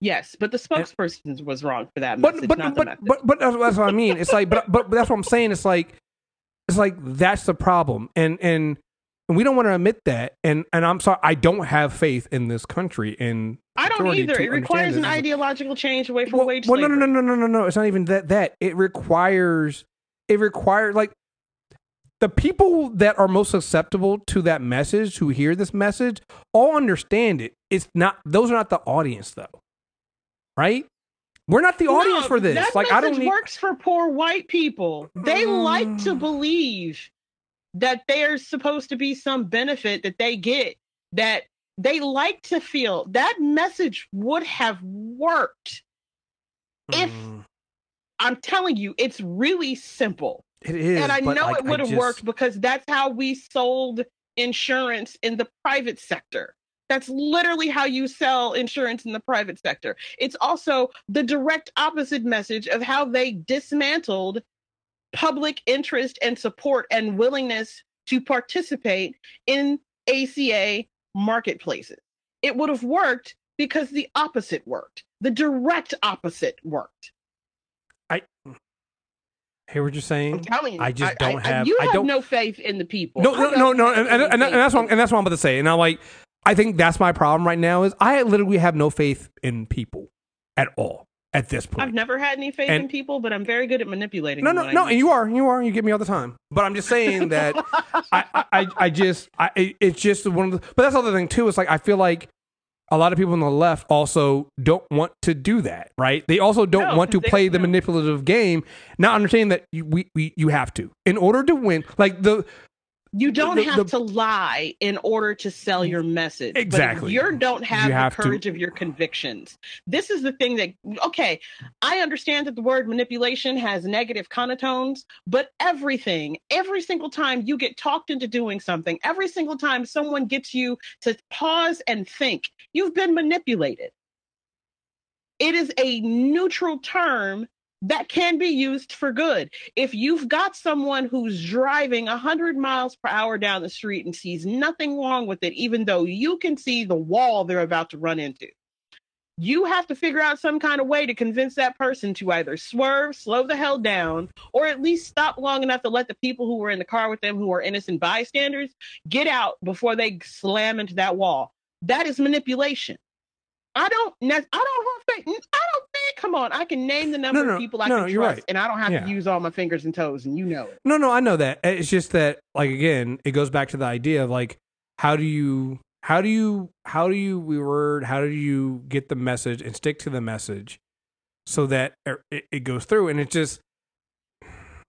Yes, but the spokesperson was wrong for that but message, but not the but, but but that's, that's what I mean. It's like but but that's what I'm saying. It's like it's like that's the problem, and and and we don't want to admit that. And and I'm sorry, I don't have faith in this country. And I don't either. It requires understand an this. ideological change away from well, wage well, no, no, no, no, no, no, no. It's not even that. That it requires it requires like the people that are most susceptible to that message who hear this message all understand it. It's not those are not the audience though, right? We're not the audience No, for this. That Like I don't need. works for poor white people. They like to Mm. believe that there's supposed to be some benefit that they get. That they like to feel that message would have worked. if- Mm, I'm telling you, it's really simple. it is, and I know like, it would have just- worked because that's how we sold insurance in the private sector. That's literally how you sell insurance in the private sector. It's also the direct opposite message of how they dismantled public interest and support and willingness to participate in ACA marketplaces. It would have worked because the opposite worked. The direct opposite worked. I hear what you're saying? I'm telling you. I just don't have- You I don't- no faith in the people. No, I no, no, no, and, and, and, and that's what in- and that's what I'm about to say. And I'm like, I think that's my problem right now is I literally have no faith in people at all at this point. I've never had any faith And- in people, but I'm very good at manipulating. no, no, no, and you are, you are, you get me all the time. But I'm just saying that I, I, I, just, I, it's just one of the. But that's the other thing too. Is like I feel like a lot of people on the left also don't want to do that, right? They also don't No, want to they play the manipulative game, not understanding that you, we, we, you have to in order to win. Like the You don't the- have the- to lie in order to sell mm, your message. Exactly. you don't have You the have to- courage of your convictions. This is the thing that okay, I understand that the word manipulation has negative connotations, but everything, every single time you get talked into doing something, every single time someone gets you to pause and think, you've been manipulated. It is a neutral term that can be used for good. If you've got someone who's driving 100 miles per hour down the street and sees nothing wrong with it, even though you can see the wall they're about to run into, you have to figure out some kind of way to convince that person to either swerve, slow the hell down, or at least stop long enough to let the people who were in the car with them, who are innocent bystanders, get out before they slam into that wall. That is manipulation. I don't. I don't have faith. I don't. Come on, I can name the number No, no, of people I no, can trust, right. and I don't have Yeah. to use all my fingers and toes, and you know it. No, no, I know that. Eh, it's just that, like, again, it goes back to the idea of like, how do you, how do you, how do you reword, how do you get the message and stick to the message so that er, it, it goes through? And it just,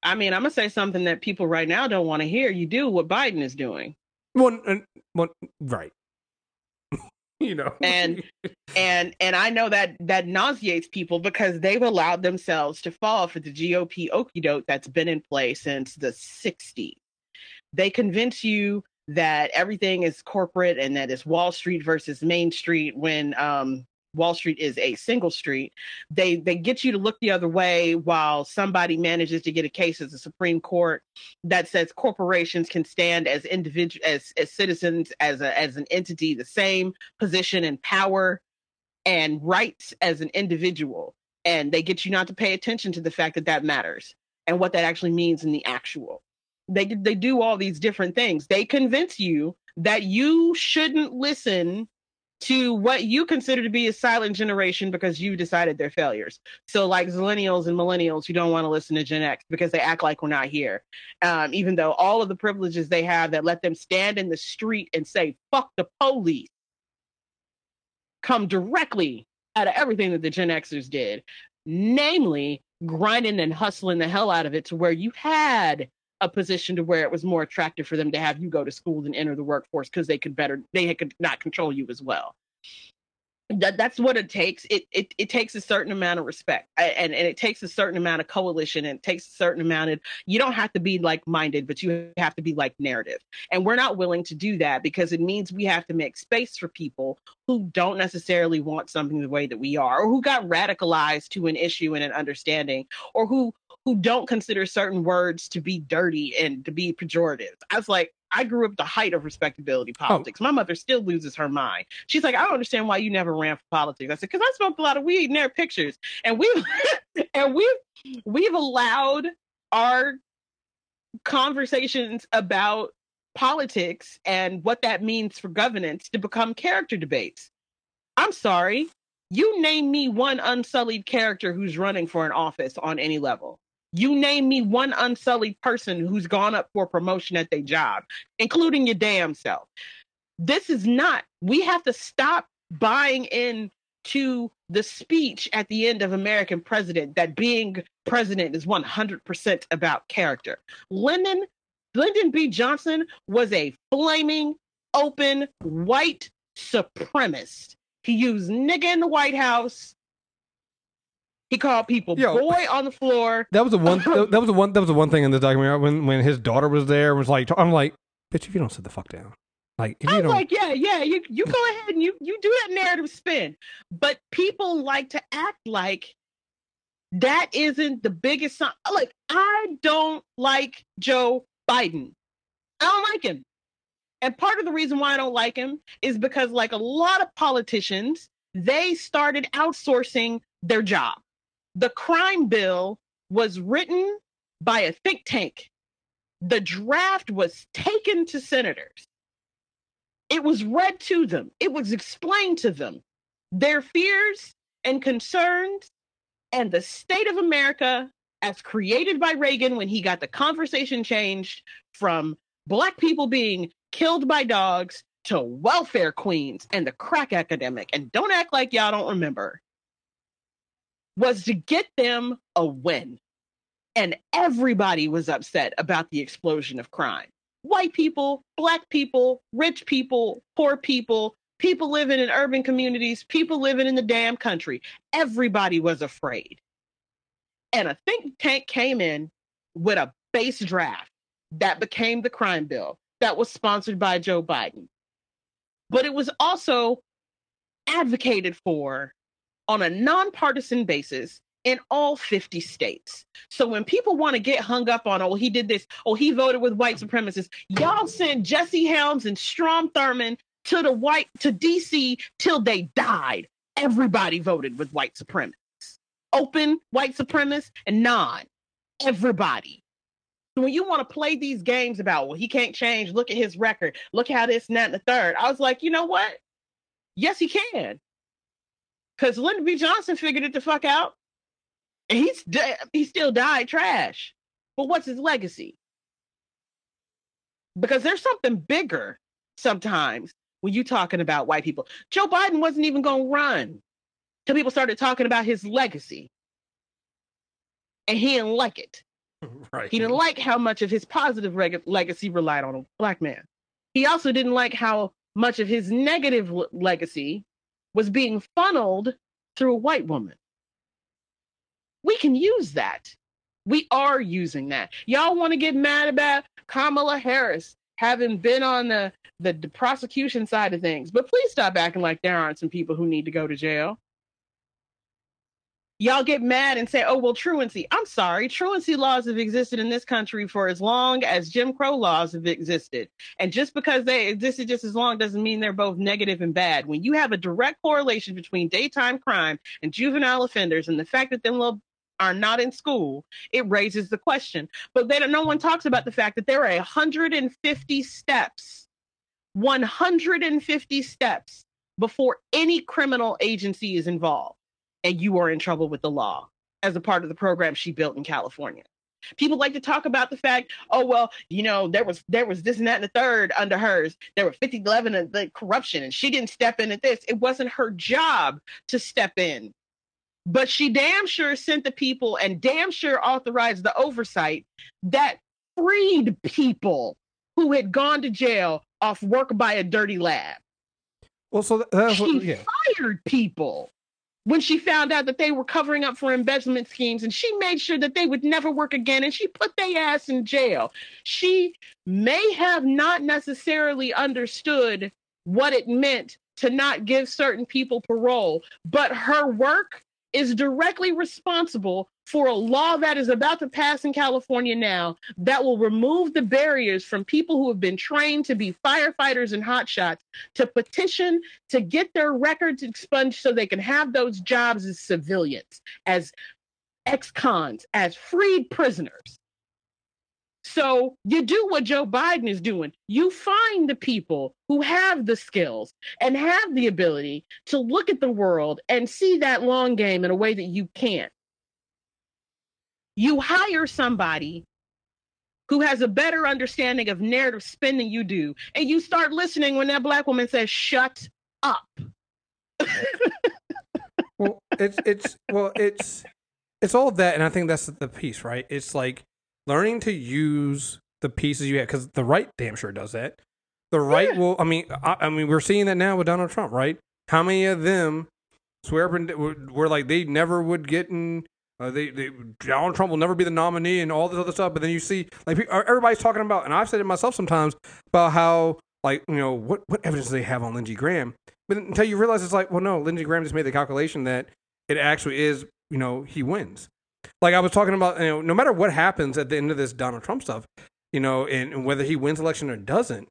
I mean, I'm gonna say something that people right now don't want to hear. You do what Biden is doing, one, and- one, right. you know, And- and and I know that that nauseates people because they've allowed themselves to fall for the GOP okey doke that's been in place since the '60s. They convince you that everything is corporate and that it's Wall Street versus Main Street when um, Wall Street is a single street. They they get you to look the other way while somebody manages to get a case at the Supreme Court that says corporations can stand as individual as as citizens as a as an entity the same position and power and rights as an individual and they get you not to pay attention to the fact that that matters and what that actually means in the actual they they do all these different things they convince you that you shouldn't listen to what you consider to be a silent generation because you decided they're failures. So like millennials and millennials who don't want to listen to gen x because they act like we're not here. Um, even though all of the privileges they have that let them stand in the street and say fuck the police come directly out of everything that the Gen Xers did, namely grinding and hustling the hell out of it to where you had a position to where it was more attractive for them to have you go to school than enter the workforce because they could better they could not control you as well that that's what it takes. It it it takes a certain amount of respect, and and it takes a certain amount of coalition, and it takes a certain amount of. You don't have to be like minded, but you have to be like narrative, and we're not willing to do that because it means we have to make space for people who don't necessarily want something the way that we are, or who got radicalized to an issue and an understanding, or who who don't consider certain words to be dirty and to be pejorative. I was like, I grew up the height of respectability Oh. politics. My mother still loses her mind. She's like, I don't understand why you never ran for politics. I said, because I smoked a lot of weed and there are pictures. And we and we've we've allowed our conversations about politics and what that means for governance to become character debates. I'm sorry. You name me one unsullied character who's running for an office on any level. You name me one unsullied person who's gone up for promotion at their job, including your damn self. This is not, we have to stop buying in to the speech at the end of American President that being president is 100% about character. Lyndon, Lyndon B. Johnson was a flaming, open, white supremacist. He used nigga in the White House. He called people Yo. boy on the floor. That was the one. that was the one. That was the one thing in the documentary when when his daughter was there was like, I'm like, bitch, if you don't sit the fuck down, like if you was don't, like, yeah, yeah, you you go ahead and you you do that narrative spin. But people like to act like that isn't the biggest sign. Like, I don't like Joe Biden. I don't like him. And part of the reason why I don't like him is because, like a lot of politicians, they started outsourcing their job. The crime bill was written by a think tank. The draft was taken to senators. It was read to them. It was explained to them. Their fears and concerns and the state of America as created by Reagan when he got the conversation changed from black people being killed by dogs to welfare queens and the crack epidemic. And don't act like y'all don't remember. Was to get them a win. And everybody was upset about the explosion of crime white people, black people, rich people, poor people, people living in urban communities, people living in the damn country. Everybody was afraid. And a think tank came in with a base draft that became the crime bill that was sponsored by Joe Biden. But it was also advocated for on a nonpartisan basis in all 50 states. So when people want to get hung up on, oh, he did this, oh, he voted with white supremacists, y'all sent Jesse Helms and Strom Thurmond to the white to DC till they died. Everybody voted with white supremacists. Open white supremacists and non. Everybody. When you want to play these games about, well, he can't change, look at his record, look how this and that and the third. I was like, you know what? Yes, he can. Because Lyndon B. Johnson figured it the fuck out. And he's de- he still died trash. But what's his legacy? Because there's something bigger sometimes when you're talking about white people. Joe Biden wasn't even going to run till people started talking about his legacy. And he didn't like it. right? He didn't like how much of his positive reg- legacy relied on a black man. He also didn't like how much of his negative legacy was being funneled through a white woman. We can use that. We are using that. Y'all want to get mad about Kamala Harris having been on the, the, the prosecution side of things, but please stop acting like there aren't some people who need to go to jail y'all get mad and say, oh, well, truancy. I'm sorry. Truancy laws have existed in this country for as long as Jim Crow laws have existed. And just because they existed just as long doesn't mean they're both negative and bad. When you have a direct correlation between daytime crime and juvenile offenders and the fact that them little are not in school, it raises the question. But then no one talks about the fact that there are 150 steps, 150 steps before any criminal agency is involved and you are in trouble with the law as a part of the program she built in California. People like to talk about the fact, oh well, you know, there was there was this and that and the third under hers. There were 50 11 of the corruption and she didn't step in at this. It wasn't her job to step in. But she damn sure sent the people and damn sure authorized the oversight that freed people who had gone to jail off work by a dirty lab. Well, so that- that's what, She yeah. fired people when she found out that they were covering up for embezzlement schemes and she made sure that they would never work again and she put their ass in jail. She may have not necessarily understood what it meant to not give certain people parole, but her work is directly responsible for a law that is about to pass in California now that will remove the barriers from people who have been trained to be firefighters and hotshots to petition to get their records expunged so they can have those jobs as civilians, as ex cons, as freed prisoners. So you do what Joe Biden is doing. You find the people who have the skills and have the ability to look at the world and see that long game in a way that you can't. You hire somebody who has a better understanding of narrative spin than you do, and you start listening when that black woman says, Shut up. well it's it's well it's it's all of that and i think that's the piece right it's like learning to use the pieces you have because the right damn sure does that the right Yeah. will i mean I, I mean we're seeing that now with donald trump right how many of them swear up and were, were like they never would get in uh, they, they Donald Trump will never be the nominee and all this other stuff. But then you see, like everybody's talking about, and I've said it myself sometimes about how, like, you know, what what evidence do they have on Lindsey Graham? But until you realize it's like, well, no, Lindsey Graham just made the calculation that it actually is, you know, he wins. Like I was talking about, you know, no matter what happens at the end of this Donald Trump stuff, you know, and, and whether he wins election or doesn't,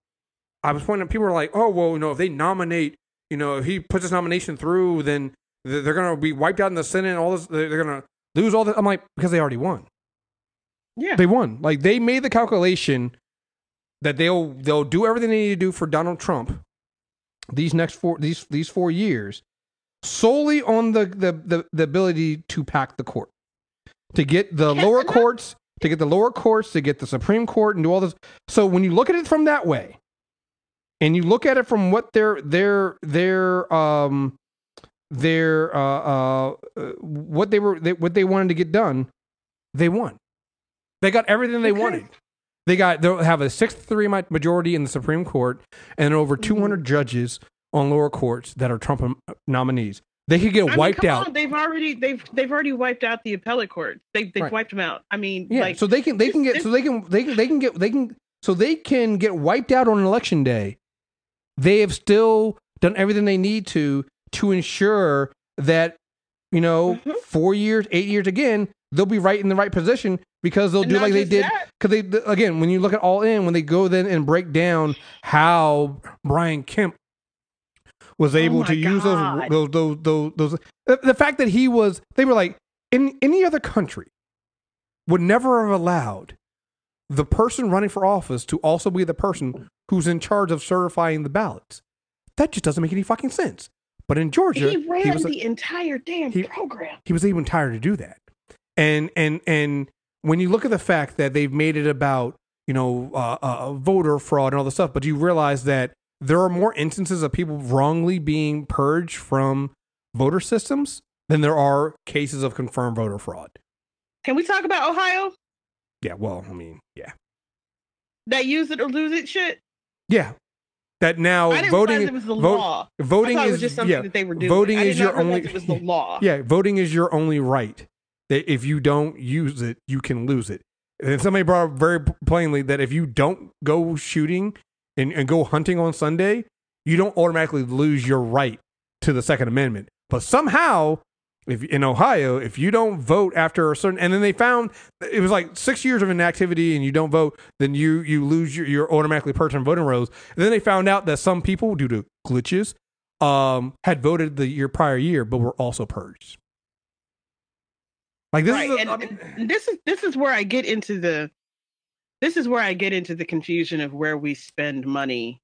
I was pointing. People are like, oh, well, you know, if they nominate, you know, if he puts his nomination through, then they're, going to be wiped out in the Senate. And all this, they're going to lose all this. I'm like, because they already won. Yeah. They won. Like they made the calculation that they'll they'll do everything they need to do for Donald Trump these next four these these four years solely on the the the, the ability to pack the court to get the lower courts to get the lower courts to get the Supreme Court and do all this. So when you look at it from that way, and you look at it from what their their their um their uh, uh uh, what they were they, what they wanted to get done, they won. They got everything they Okay. wanted. They got they'll have a six three majority in the Supreme Court and Mm-hmm. over 200 judges on lower courts that are Trump um, nominees. They could get I mean, wiped come out. on, They've already they've they've already wiped out the appellate court. They they've Right. wiped them out. I mean, Yeah, like so they can they can get so they can they can they can get they can so they can get wiped out on election day. They have still done everything they need to to ensure that you know Mhm. four years, eight years again, they'll be right in the right position because they'll And do like they did because they th- again when you look at all in when they go then and break down how Brian Kemp was able Oh to use those those those those, those the, the fact that he was they were like in any other country would never have allowed the person running for office to also be the person who's in charge of certifying the ballots. That just doesn't make any fucking sense. But in Georgia, he ran was, the entire damn he- program. he was even tired to do that. And and and when you look at the fact that they've made it about you know uh, uh, voter fraud and all this stuff, but you realize that there are more instances of people wrongly being purged from voter systems than there are cases of confirmed voter fraud. Can we talk about Ohio? Yeah, well, I mean, yeah, That use it or lose it shit. yeah. That now voting realize it was the vote- voting is just something yeah, that they were doing. voting is your only It was the law. Yeah, voting is your only right. That if you don't use it, you can lose it. And somebody brought up very plainly that if you don't go shooting and, and go hunting on Sunday, you don't automatically lose your right to the Second Amendment. But somehow, if in Ohio, if you don't vote after a certain, and then they found it was like six years of inactivity, and you don't vote, then you you lose your you're automatically purged from voting rolls. And then they found out that some people, due to glitches, um, had voted the year prior year, but were also purged. Like this right. is, a, and, I mean- and this is this is where I get into the this is where I get into the confusion of where we spend money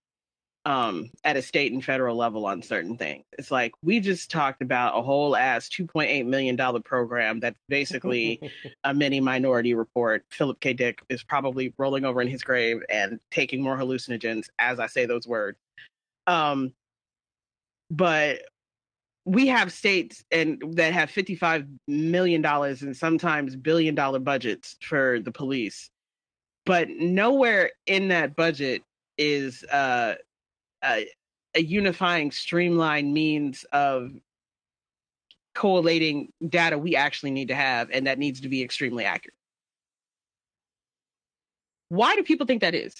um at a state and federal level on certain things. It's like we just talked about a whole ass 2.8 million dollar program that's basically a mini minority report. Philip K. Dick is probably rolling over in his grave and taking more hallucinogens as I say those words. Um but we have states and that have 55 million dollars and sometimes billion dollar budgets for the police but nowhere in that budget is uh, a, a unifying, streamlined means of collating data we actually need to have, and that needs to be extremely accurate. Why do people think that is?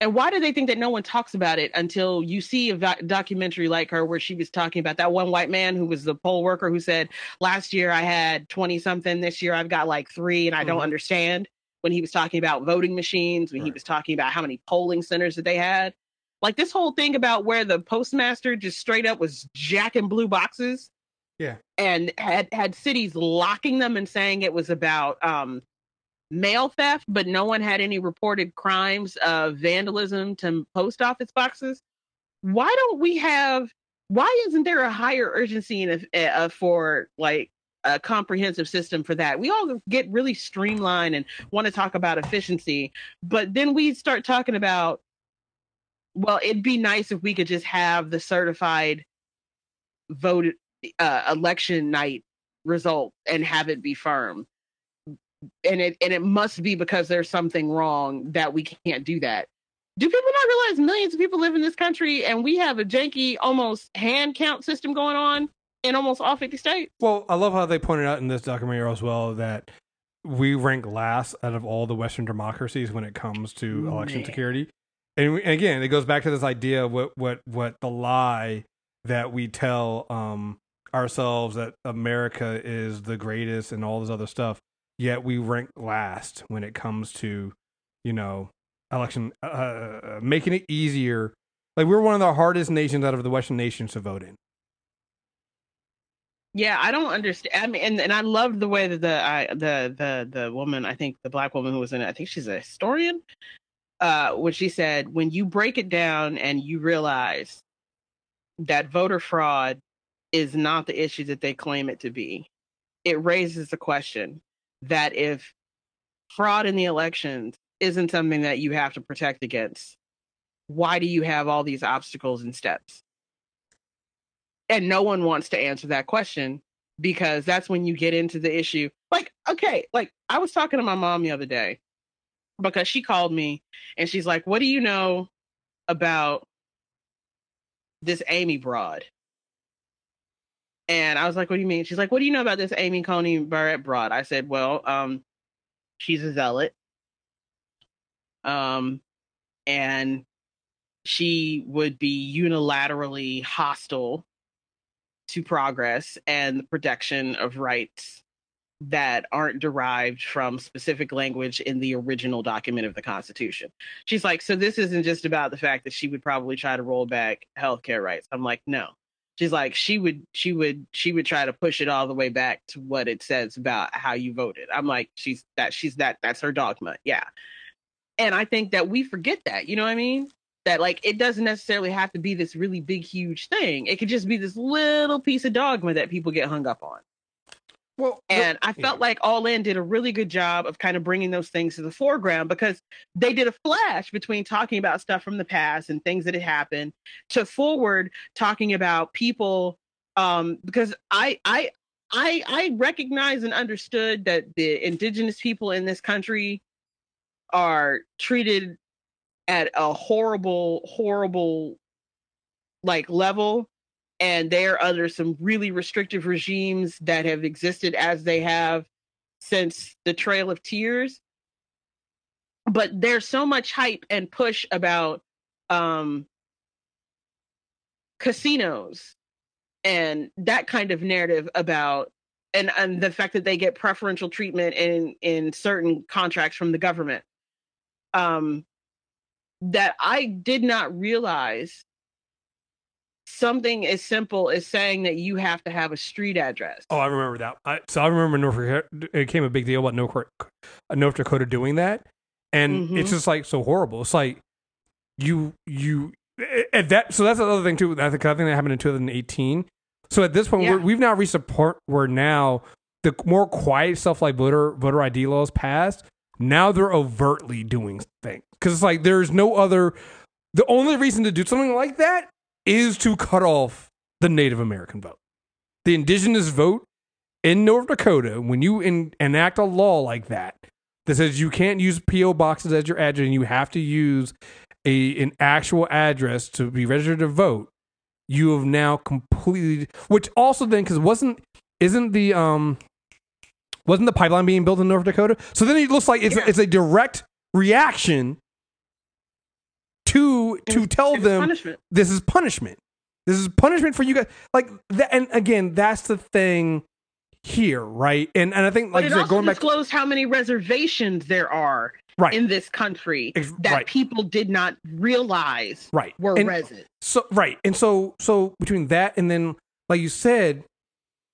And why do they think that no one talks about it until you see a doc- documentary like her where she was talking about that one white man who was the poll worker who said, Last year I had 20 something, this year I've got like three, and I don't Mhm. understand. When he was talking about voting machines, when he was talking about how many polling centers that they had. Like this whole thing about where the postmaster just straight up was jacking blue boxes. Yeah. And had had cities locking them and saying it was about um mail theft, but no one had any reported crimes of vandalism to post office boxes. Why don't we have? Why isn't there a higher urgency in a, uh, for like a comprehensive system for that? We all get really streamlined and want to talk about efficiency, but then we start talking about, well, it'd be nice if we could just have the certified vote uh, election night result and have it be firm and it and it must be because there's something wrong that we can't do that. Do people not realize millions of people live in this country and we have a janky almost hand count system going on in almost all 50 states? Well, I love how they pointed out in this documentary as well that we rank last out of all the Western democracies when it comes to election Man. security. And, we- and again, it goes back to this idea of what what what the lie that we tell um, ourselves that America is the greatest and all this other stuff. Yet we rank last when it comes to you know election uh, uh, making it easier. Like we're one of the hardest nations out of the Western nations to vote in. Yeah, I don't understand. I mean, and, and I loved the way that the I, the the the woman, I think the black woman who was in it, I think she's a historian. Uh, when she said, when you break it down and you realize that voter fraud is not the issue that they claim it to be, it raises the question that if fraud in the elections isn't something that you have to protect against, why do you have all these obstacles and steps? And no one wants to answer that question because that's when you get into the issue. Like, okay, like I was talking to my mom the other day because she called me and she's like, What do you know about this Amy Broad? And I was like, What do you mean? She's like, What do you know about this Amy Coney Barrett Broad? I said, Well, um, she's a zealot. Um, and she would be unilaterally hostile to progress and the protection of rights that aren't derived from specific language in the original document of the Constitution. She's like, so this isn't just about the fact that she would probably try to roll back healthcare rights. I'm like, no. She's like, she would, she would, she would try to push it all the way back to what it says about how you voted. I'm like, she's that, she's that, that's her dogma. Yeah. And I think that we forget that, you know what I mean? That like it doesn't necessarily have to be this really big, huge thing. It could just be this little piece of dogma that people get hung up on. Well, And I felt like All In did a really good job of kind of bringing those things to the foreground because they did a flash between talking about stuff from the past and things that had happened to forward talking about people. Um, because I, I, I, I recognize and understood that the indigenous people in this country are treated at a horrible, horrible like level and they're under some really restrictive regimes that have existed as they have since the Trail of Tears. But there's so much hype and push about um, casinos and that kind of narrative about and, and the fact that they get preferential treatment in in certain contracts from the government um that I did not realize something as simple as saying that you have to have a street address. Oh, I remember that. I, so I remember North Dakota, it became a big deal about North, Dakota- North Dakota doing that, and Mhm. it's just like so horrible. It's like you you at that. So that's another thing too. I think I think that happened in 2018. So at this point, Yeah. we're, we've now reached a point where now the more quiet stuff like voter voter ID laws passed. Now they're overtly doing things because it's like there's no other. The only reason to do something like that is to cut off the Native American vote. The indigenous vote in North Dakota, when you in, enact a law like that, that says you can't use PO boxes as your address, and you have to use a an actual address to be registered to vote. You have now completely, which also then because wasn't isn't the um wasn't the pipeline being built in North Dakota? So then it looks like it's Yeah. it's a direct reaction to to tell them punishment. this is punishment. This is punishment for you guys. Like, that, and again, that's the thing here, right? And and I think, But like it said, also going back, how many reservations there are right, in this country Ex- that right. people did not realize right, were and resident. so right, and so so between that and then, like you said,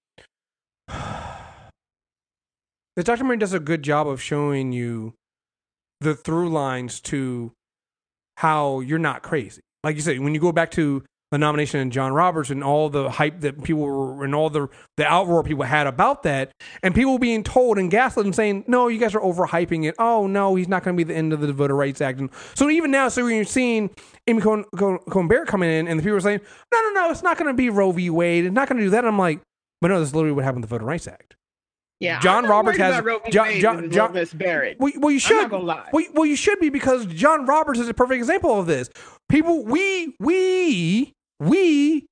the documentary does a good job of showing you the through lines to how you're not crazy. Like you said, when you go back to the nomination of John Roberts and all the hype that people were and all the the outroar people had about that, and people being told and gaslit and saying, "No, you guys are overhyping it. Oh no, he's not going to be the end of the Voter Rights Act." And so even now, so when you're seeing Amy Coney Barrett coming in, and the people are saying, "No, no, no, it's not going to be Roe v. Wade. It's not going to do that." I'm like, "But no, this is literally what happened with the Voter Rights Act." Yeah, John Roberts has-. John- John- John- Miss Barrett. Well, well, you I'm should. not gonna lie. Well, well, you should be because John Roberts is a perfect example of this. People, we, we, we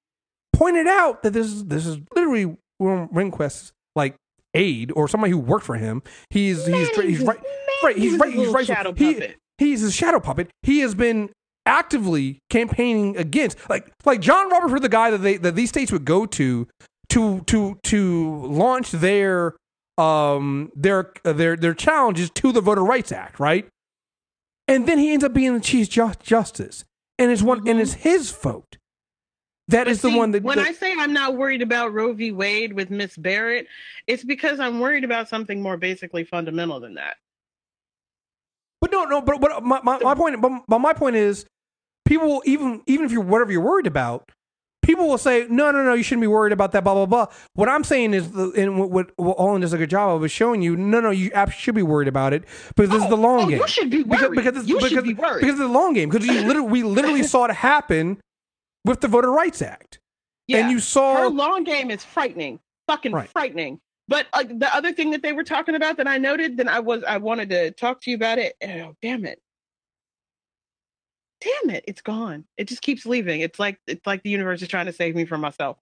pointed out that this is this is literally Rehnquist's like aide or somebody who worked for him. He's he's Man, he's he right, right. he He's right. a He's right. shadow He, puppet. he's a shadow puppet. He has been actively campaigning against like like John Roberts was the guy that they that these states would go to to to to launch their um their their their challenges to the Voter Rights Act, right? And then he ends up being the chief ju- justice, and it's one and it's his vote. That is the See, one that, when that- I say I'm not worried about Roe v. Wade with Miss Barrett, it's because I'm worried about something more basically fundamental than that. But no, no. But but my, my, my point. But, but my point is, people will even even if you're whatever you're worried about, people will say, no, no, no, you shouldn't be worried about that. Blah blah blah. What I'm saying is, the, and what, what what All In does a good job of is showing you, no, no, you absolutely should be worried about it because this is the long oh, game. you should be because worried. because, it's, you because, should be worried. because of the long game. Because you literally we literally saw it happen with the Voter Rights Act, yeah. and you saw her long game is frightening, fucking Right. frightening. But uh, the other thing that they were talking about that I noted, then I was I wanted to talk to you about it. Oh, damn it, damn it, it's gone. It just keeps leaving. It's like it's like the universe is trying to save me from myself.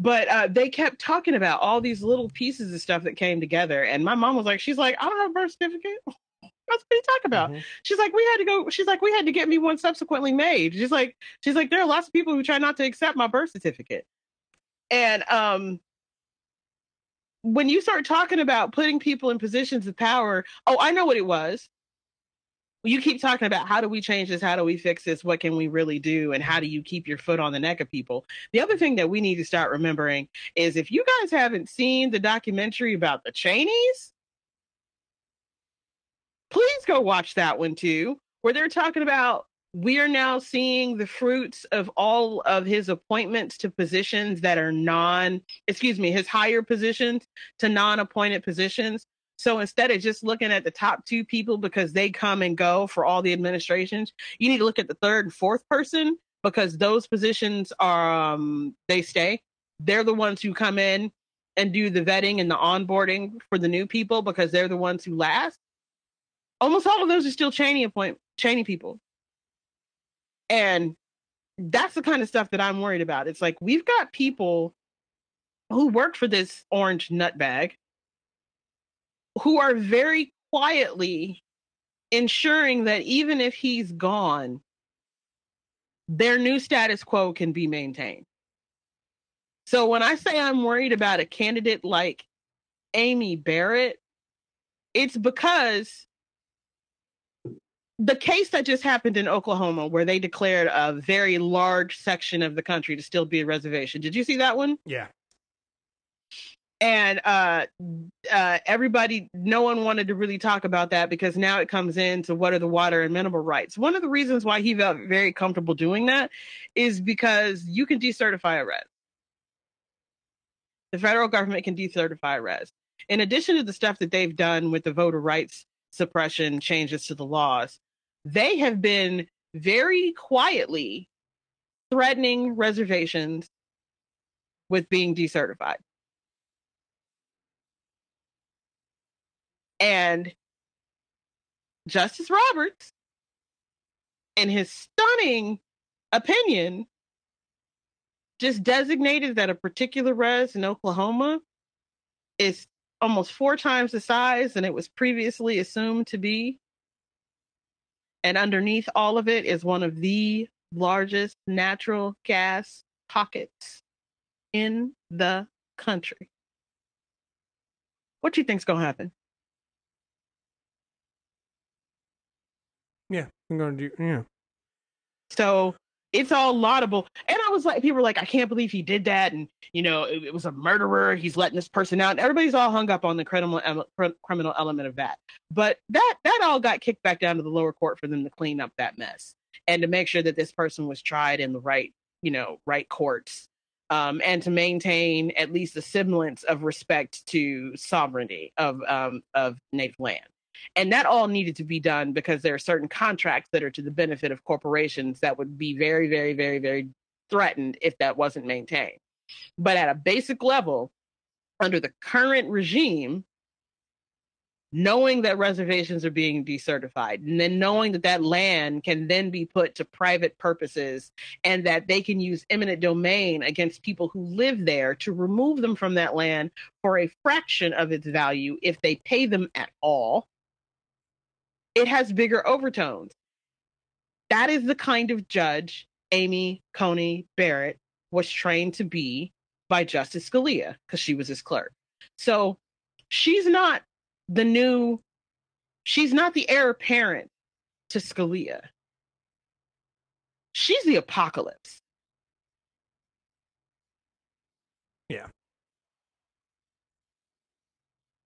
But uh, they kept talking about all these little pieces of stuff that came together, and my mom was like, she's like, I don't have a birth certificate. That's what you talk about. Mhm. She's like, we had to go. She's like, we had to get me one subsequently made. She's like, she's like, there are lots of people who try not to accept my birth certificate. And um, when you start talking about putting people in positions of power, oh, I know what it was. You keep talking about how do we change this? How do we fix this? What can we really do? And how do you keep your foot on the neck of people? The other thing that we need to start remembering is if you guys haven't seen the documentary about the Cheneys, please go watch that one too, where they're talking about we are now seeing the fruits of all of his appointments to positions that are non, excuse me, his higher positions to non appointed positions. So instead of just looking at the top two people because they come and go for all the administrations, you need to look at the third and fourth person because those positions are, um, they stay. They're the ones who come in and do the vetting and the onboarding for the new people because they're the ones who last almost all of those are still Cheney appoint Cheney people. And that's the kind of stuff that I'm worried about. It's like we've got people who work for this orange nutbag who are very quietly ensuring that even if he's gone, their new status quo can be maintained. So when I say I'm worried about a candidate like Amy Barrett, it's because the case that just happened in Oklahoma, where they declared a very large section of the country to still be a reservation. Did you see that one? yeah. And uh, uh, everybody, no one wanted to really talk about that because now it comes into what are the water and mineral rights. One of the reasons why he felt very comfortable doing that is because you can decertify a res. The federal government can decertify a res. In addition to the stuff that they've done with the voter rights suppression changes to the laws, they have been very quietly threatening reservations with being decertified. And Justice Roberts, in his stunning opinion, just designated that a particular res in Oklahoma is almost four times the size than it was previously assumed to be. And underneath all of it is one of the largest natural gas pockets in the country. What do you think's gonna happen? Yeah, I'm gonna do. Yeah, So it's all laudable. And I was like, people were like, I can't believe he did that. And, you know, it, it was a murderer. He's letting this person out. And everybody's all hung up on the criminal, criminal element of that. But that, that all got kicked back down to the lower court for them to clean up that mess and to make sure that this person was tried in the right, you know, right courts. Um, and to maintain at least a semblance of respect to sovereignty of um, of native land. And that all needed to be done because there are certain contracts that are to the benefit of corporations that would be very, very, very, very threatened if that wasn't maintained. But at a basic level, under the current regime, knowing that reservations are being decertified and then knowing that that land can then be put to private purposes and that they can use eminent domain against people who live there to remove them from that land for a fraction of its value if they pay them at all it has bigger overtones. That is the kind of judge Amy Coney Barrett was trained to be by Justice Scalia because she was his clerk. So she's not the new, she's not the heir apparent to Scalia. She's the apocalypse. Yeah.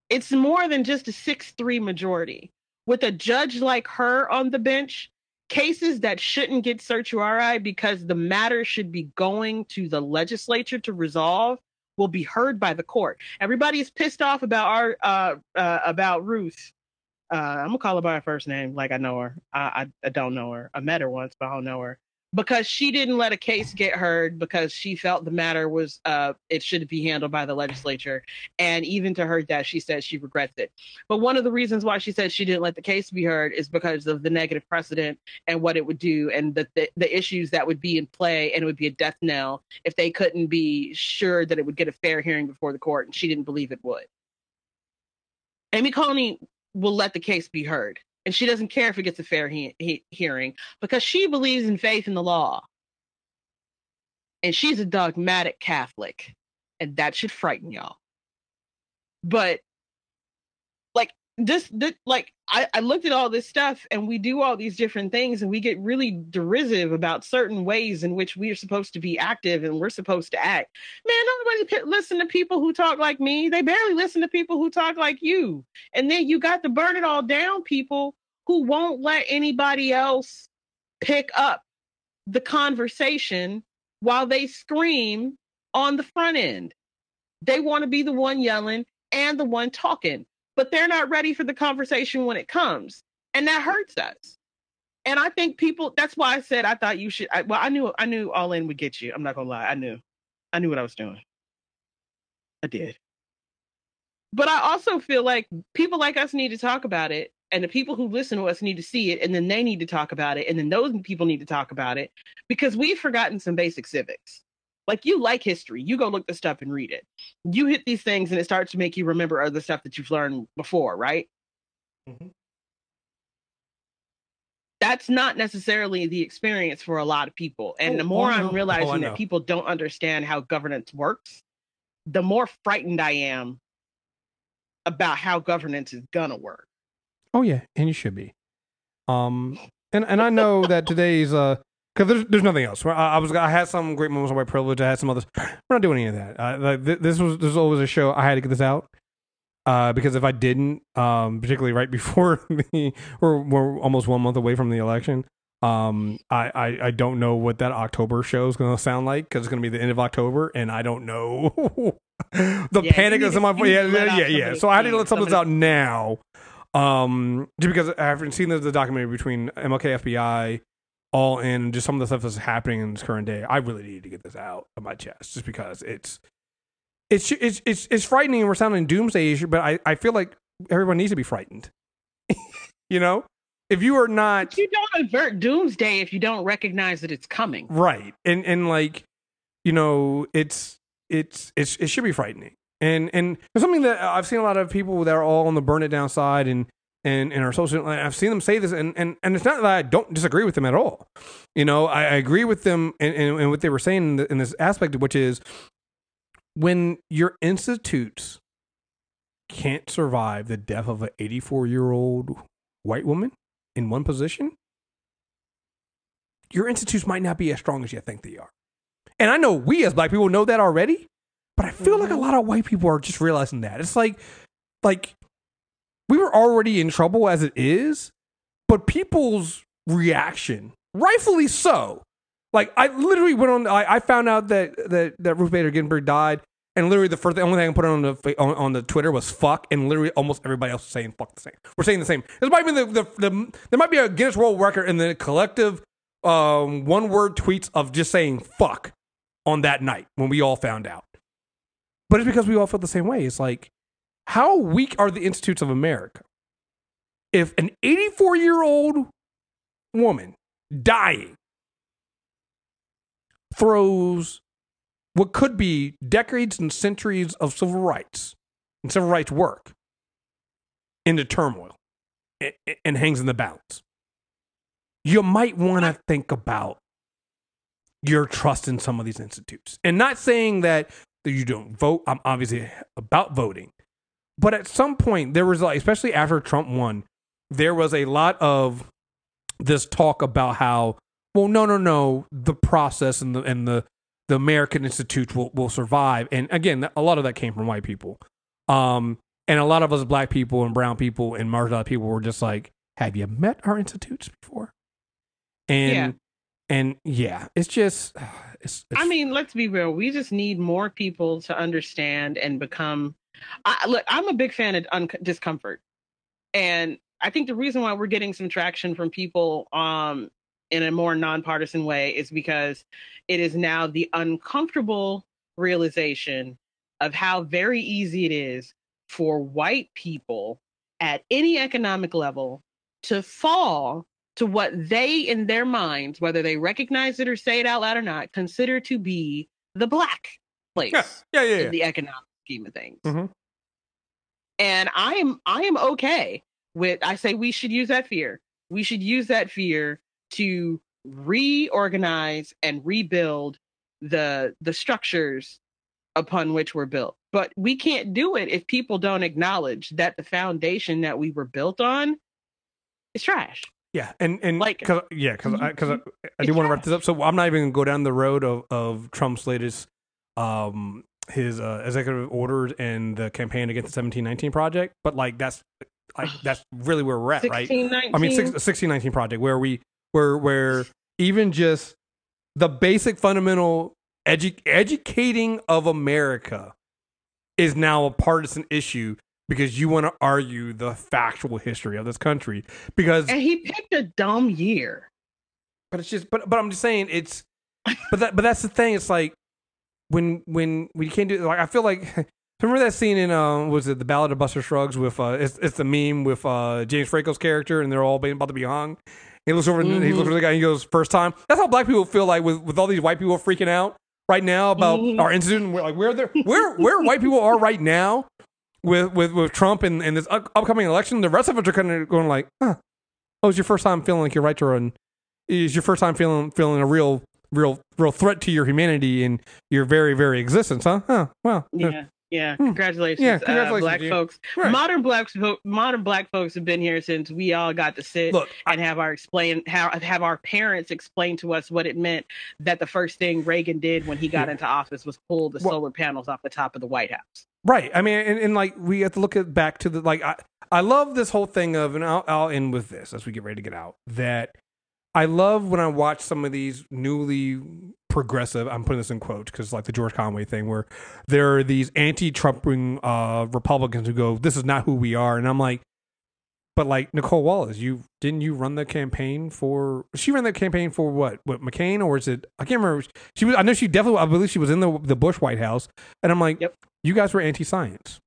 It's more than just a 6 3 majority with a judge like her on the bench, cases that shouldn't get certiorari because the matter should be going to the legislature to resolve will be heard by the court. Everybody is pissed off about our uh, uh about Ruth. Uh, I'm gonna call her by her first name, like I know her. I, I I don't know her. I met her once, but I don't know her because she didn't let a case get heard because she felt the matter was uh it should be handled by the legislature. And even to her death she said she regrets it. But one of the reasons why she said she didn't let the case be heard is because of the negative precedent and what it would do and the the, the issues that would be in play and it would be a death knell if they couldn't be sure that it would get a fair hearing before the court and she didn't believe it would. Amy Coney will let the case be heard and she doesn't care if it gets a fair he- he- hearing because she believes in faith in the law. And she's a dogmatic Catholic, and that should frighten y'all. But this like I, I looked at all this stuff, and we do all these different things, and we get really derisive about certain ways in which we are supposed to be active and we're supposed to act. Man, nobody p- listen to people who talk like me. They barely listen to people who talk like you. And then you got to burn it all down people who won't let anybody else pick up the conversation while they scream on the front end. They want to be the one yelling and the one talking, but they're not ready for the conversation when it comes. And that hurts us. And I think people, that's why I said I thought you should. I, well, I knew, I knew All In would get you. I'm not going to lie. I knew. I knew what I was doing. I did. But I also feel like people like us need to talk about it and the people who listen to us need to see it and then they need to talk about it and then those people need to talk about it because we've forgotten some basic civics like you like history you go look this stuff and read it. You hit these things and it starts to make you remember other stuff that you've learned before right? Mhm. that's not necessarily the experience for a lot of people and Oh, the more oh, i'm realizing Oh, that people don't understand how governance works the more frightened i am about how governance is gonna work. Oh yeah, and you should be. Um, and and I know that today's uh, because there's there's nothing else. I, I was I had some great moments of white privilege. I had some others. We're not doing any of that. Uh, like th- this was there's always a show. I had to get this out. Uh, because if I didn't, um, particularly right before the, we're, we're almost one month away from the election. Um, I, I, I don't know what that October show is going to sound like because it's going to be the end of October, and I don't know the Yeah, panic that's in my you yeah need to let yeah yeah yeah. So I had to let something out now, um, just because I haven't seen the, the documentary between MLK FBI, all in just some of the stuff that's happening in this current day. I really needed to get this out of my chest just because it's it's it's it's, it's frightening and we're sounding doomsday but I, I feel like everyone needs to be frightened. you know? if you are not You don't avert doomsday if you don't recognize that it's coming. right and and like you know it's it's it's it should be frightening and and there's something that i've seen a lot of people that are all on the burn it down side and and and our social and i've seen them say this and and, and it's not that i don't disagree with them at all you know i, I agree with them and, and, and what they were saying in, the, in this aspect which is when your institutes can't survive the death of an 84 year old white woman in one position your institutes might not be as strong as you think they are. And I know we as black people know that already, but I feel like a mm-hmm. lot of white people are just realizing that. It's like like we were already in trouble as it is, but people's reaction, rightfully so. Like I literally went on I, I found out that that that Ruth Bader Ginsburg died and literally the first the only thing I put on the on, on the Twitter was fuck, and literally almost everybody else was saying fuck the same. We're saying the same. This might be the, the, the there might be a Guinness World Record in the collective um, one word tweets of just saying fuck on that night when we all found out. But it's because we all felt the same way. It's like, how weak are the institutes of America? If an 84 year old woman dying throws what could be decades and centuries of civil rights and civil rights work into turmoil and hangs in the balance you might want to think about your trust in some of these institutes. And not saying that you don't vote. I'm obviously about voting. But at some point, there was like, especially after Trump won, there was a lot of this talk about how, well, no, no, no, the process and the and the the American Institute will will survive. And again, a lot of that came from white people. Um, and a lot of us black people and brown people and marginalized people were just like, have you met our institutes before? And Yeah. and yeah, it's just it's, it's I mean, let's be real. We just need more people to understand and become. I, look, I'm a big fan of un- discomfort, and I think the reason why we're getting some traction from people um, in a more nonpartisan way is because it is now the uncomfortable realization of how very easy it is for white people at any economic level to fall to what they in their minds, whether they recognize it or say it out loud or not, consider to be the black place yeah, yeah, yeah. yeah. in the economic scheme of things. Mhm. And I am I am okay with I say we should use that fear. We should use that fear to reorganize and rebuild the the structures upon which we're built. But we can't do it if people don't acknowledge that the foundation that we were built on is trash. Yeah, and and Like- cause, yeah, because because I, I, do want to wrap this up. So I'm not even gonna go down the road of of Trump's latest um his uh, executive orders and the campaign against the 1719 project, but like that's like that's really where we're at, right? 1619. I mean, six, 1619 project where we where where even just the basic fundamental edu- educating of America is now a partisan issue because you want to argue the factual history of this country because and he picked a dumb year. but it's just but but I'm just saying it's but that but that's the thing it's like when when we can't do like I feel like remember that scene in um was it the Ballad of Buster Scruggs with uh it's it's the meme with uh James Franco's character and they're all being about to be hung. He looks over and he looks over the guy and he goes first time. That's how black people feel like with with all these white people freaking out right now about Mhm. our incident. We're like where they where where white people are right now with with with Trump and, and this up- upcoming election. The rest of us are kind of going like, huh, oh, it's your first time feeling like you're right to run. Is your first time feeling feeling a real real real threat to your humanity and your very very existence, huh? Huh. Well, Yeah, yeah. Congratulations, Yeah, uh, black you. folks. Right. Modern black modern black folks have been here since we all got to sit Look, and have our explain have have our parents explain to us what it meant that the first thing Reagan did when he got into office was pull the Well- solar panels off the top of the White House. Right. I mean, and, and like we have to look at back to the like I I love this whole thing of and I'll, I'll end with this as we get ready to get out that I love when I watch some of these newly progressive. I'm putting this in quotes because like the George Conway thing where there are these anti-Trumping uh, Republicans who go, "This is not who we are," and I'm like. But like Nicolle Wallace, you didn't you run the campaign for? She ran the campaign for what? What McCain or is it? I can't remember. She was. I know she definitely. I believe she was in the the Bush White House, and I'm like, Yep. you guys were anti-science.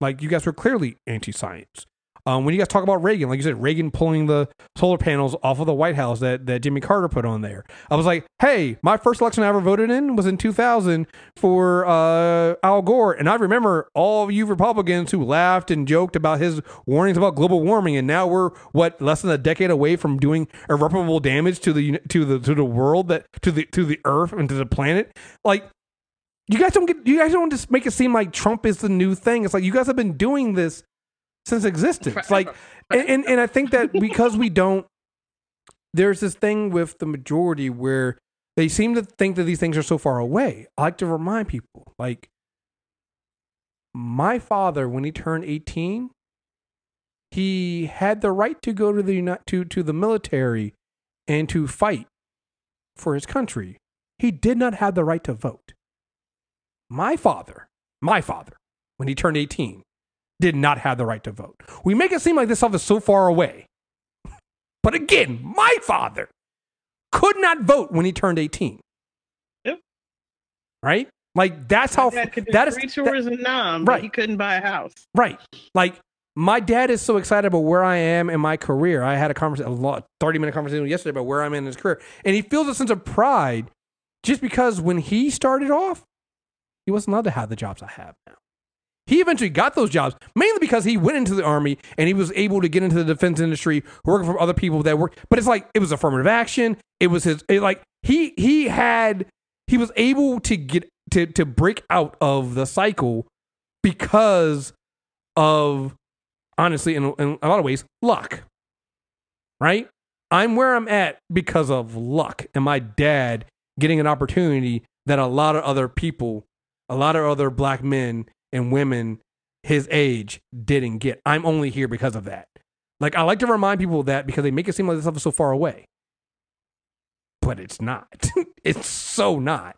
Like you guys were clearly anti-science. Um, when you guys talk about Reagan, like you said, Reagan pulling the solar panels off of the White House that, that Jimmy Carter put on there. I was like, hey, my first election I ever voted in was in 2000 for uh, Al Gore. And I remember all of you Republicans who laughed and joked about his warnings about global warming. And now we're, what, less than a decade away from doing irreparable damage to the, to the, to the world, that to the, to the earth and to the planet. Like, you guys don't get, you guys don't just make it seem like Trump is the new thing. It's like you guys have been doing this since existence. Forever. Like, and, and and I think that because we don't, there's this thing with the majority where they seem to think that these things are so far away. I like to remind people, like, my father when he turned 18, he had the right to go to the to to the military and to fight for his country. He did not have the right to vote. My father, my father, when he turned 18, did not have the right to vote. We make it seem like this stuff is so far away. But again, my father could not vote when he turned 18. Yep. Right? Like that's how My dad that is that- tours in Nam, Right. he couldn't buy a house. Right. Like my dad is so excited about where I am in my career. I had a conversation, a lot, thirty minute conversation yesterday about where I'm in his career, and he feels a sense of pride just because when he started off, he wasn't allowed to have the jobs I have now. He eventually got those jobs mainly because he went into the army and he was able to get into the defense industry, working for other people that work. But it's like it was affirmative action. It was his it, like he he had he was able to get to to break out of the cycle because of honestly in, in a lot of ways luck right i'm where i'm at because of luck and my dad getting an opportunity that a lot of other people a lot of other black men and women his age didn't get i'm only here because of that like i like to remind people of that because they make it seem like this stuff is so far away but it's not it's so not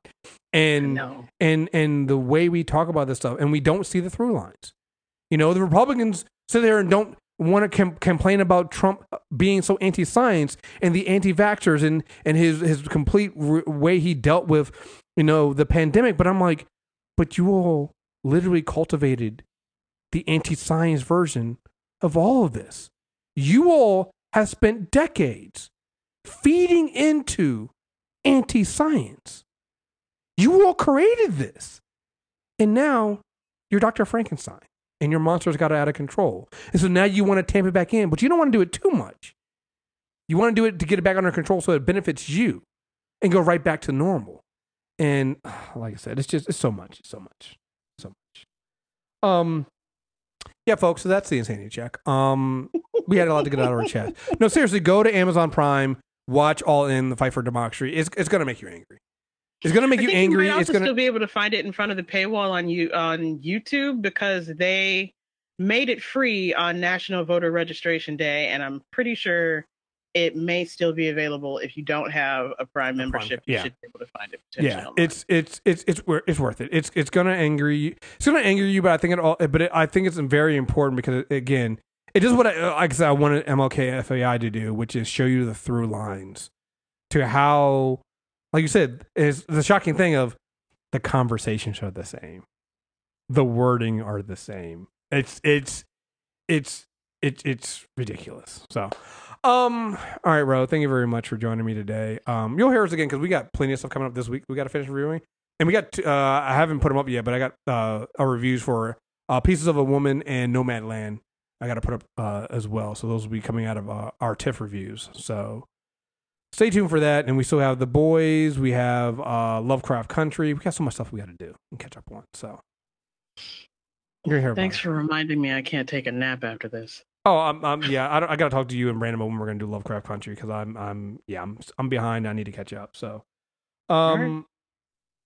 and No. and and the way we talk about this stuff, and we don't see the through lines. You know, the Republicans sit there and don't want to com- complain about Trump uh, being so anti-science and the anti-vaxxers and and his his complete r- way he dealt with you know the pandemic. But I'm like, but you all literally cultivated the anti-science version of all of this. You all have spent decades feeding into anti-science. You all created this. And now you're Dr. Frankenstein and your monster's got out of control. And so now you want to tamp it back in, but you don't want to do it too much. You want to do it to get it back under control so it benefits you and go right back to normal. And like I said, it's just, it's so much, it's so much. Um, yeah, folks, so that's the insanity check. Um, we had a lot to get out of our chest. No, seriously, go to Amazon Prime, watch All In, The Fight for Democracy. It's, it's going to make you angry. It's going to make I you angry. You might It's going to still be able to find it in front of the paywall on you on YouTube because they made it free on National Voter Registration Day, and I'm pretty sure it may still be available if you don't have a Prime membership. yeah. You should be able to find it. potentially yeah, online. it's it's it's it's it's worth it. It's it's gonna anger you. It's gonna anger you, but I think it all. But it, I think it's very important because again, it does what I uh, like I said. I wanted MLK FBI to do, which is show you the through lines to how, like you said, is the shocking thing of the conversations are the same, the wording are the same. It's it's it's it, it's ridiculous. So, um, all right, Ro, thank you very much for joining me today. Um, you'll hear us again because we got plenty of stuff coming up this week. We got to finish reviewing, and we got. Uh, I haven't put them up yet, but I got uh, our reviews for uh, Pieces of a Woman and Nomadland. I got to put up uh, as well, so those will be coming out of uh, our TIFF reviews. So. Stay tuned for that, and we still have the boys. We have uh, Lovecraft Country. We got so much stuff we got to do and catch up on. So, you're here. Thanks for reminding me. I can't take a nap after this. Oh, um, um yeah, I, don't, I got to talk to you and Brandon when we're gonna do Lovecraft Country because I'm, I'm, yeah, I'm, I'm behind. I need to catch up. So, um,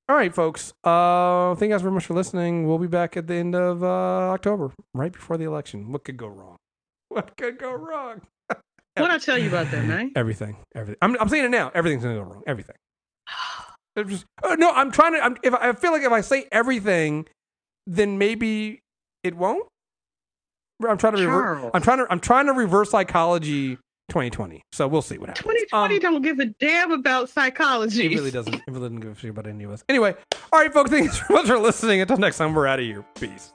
all right, folks. Uh, thank you guys very much for listening. We'll be back at the end of uh, October, right before the election. What could go wrong? What could go wrong? What I tell you about that, man? Everything, everything. I'm, I'm saying it now. Everything's gonna go wrong. Everything. Just, uh, no, I'm trying to. I'm, if I feel like if I say everything, then maybe it won't. I'm trying to reverse. I'm trying to. I'm trying to reverse psychology 2020. So we'll see what happens. 2020 Um, don't give a damn about psychology. It really doesn't. It really doesn't give a shit about any of us. Anyway, all right, folks. Thanks so much for listening. Until next time, we're out of here. Peace.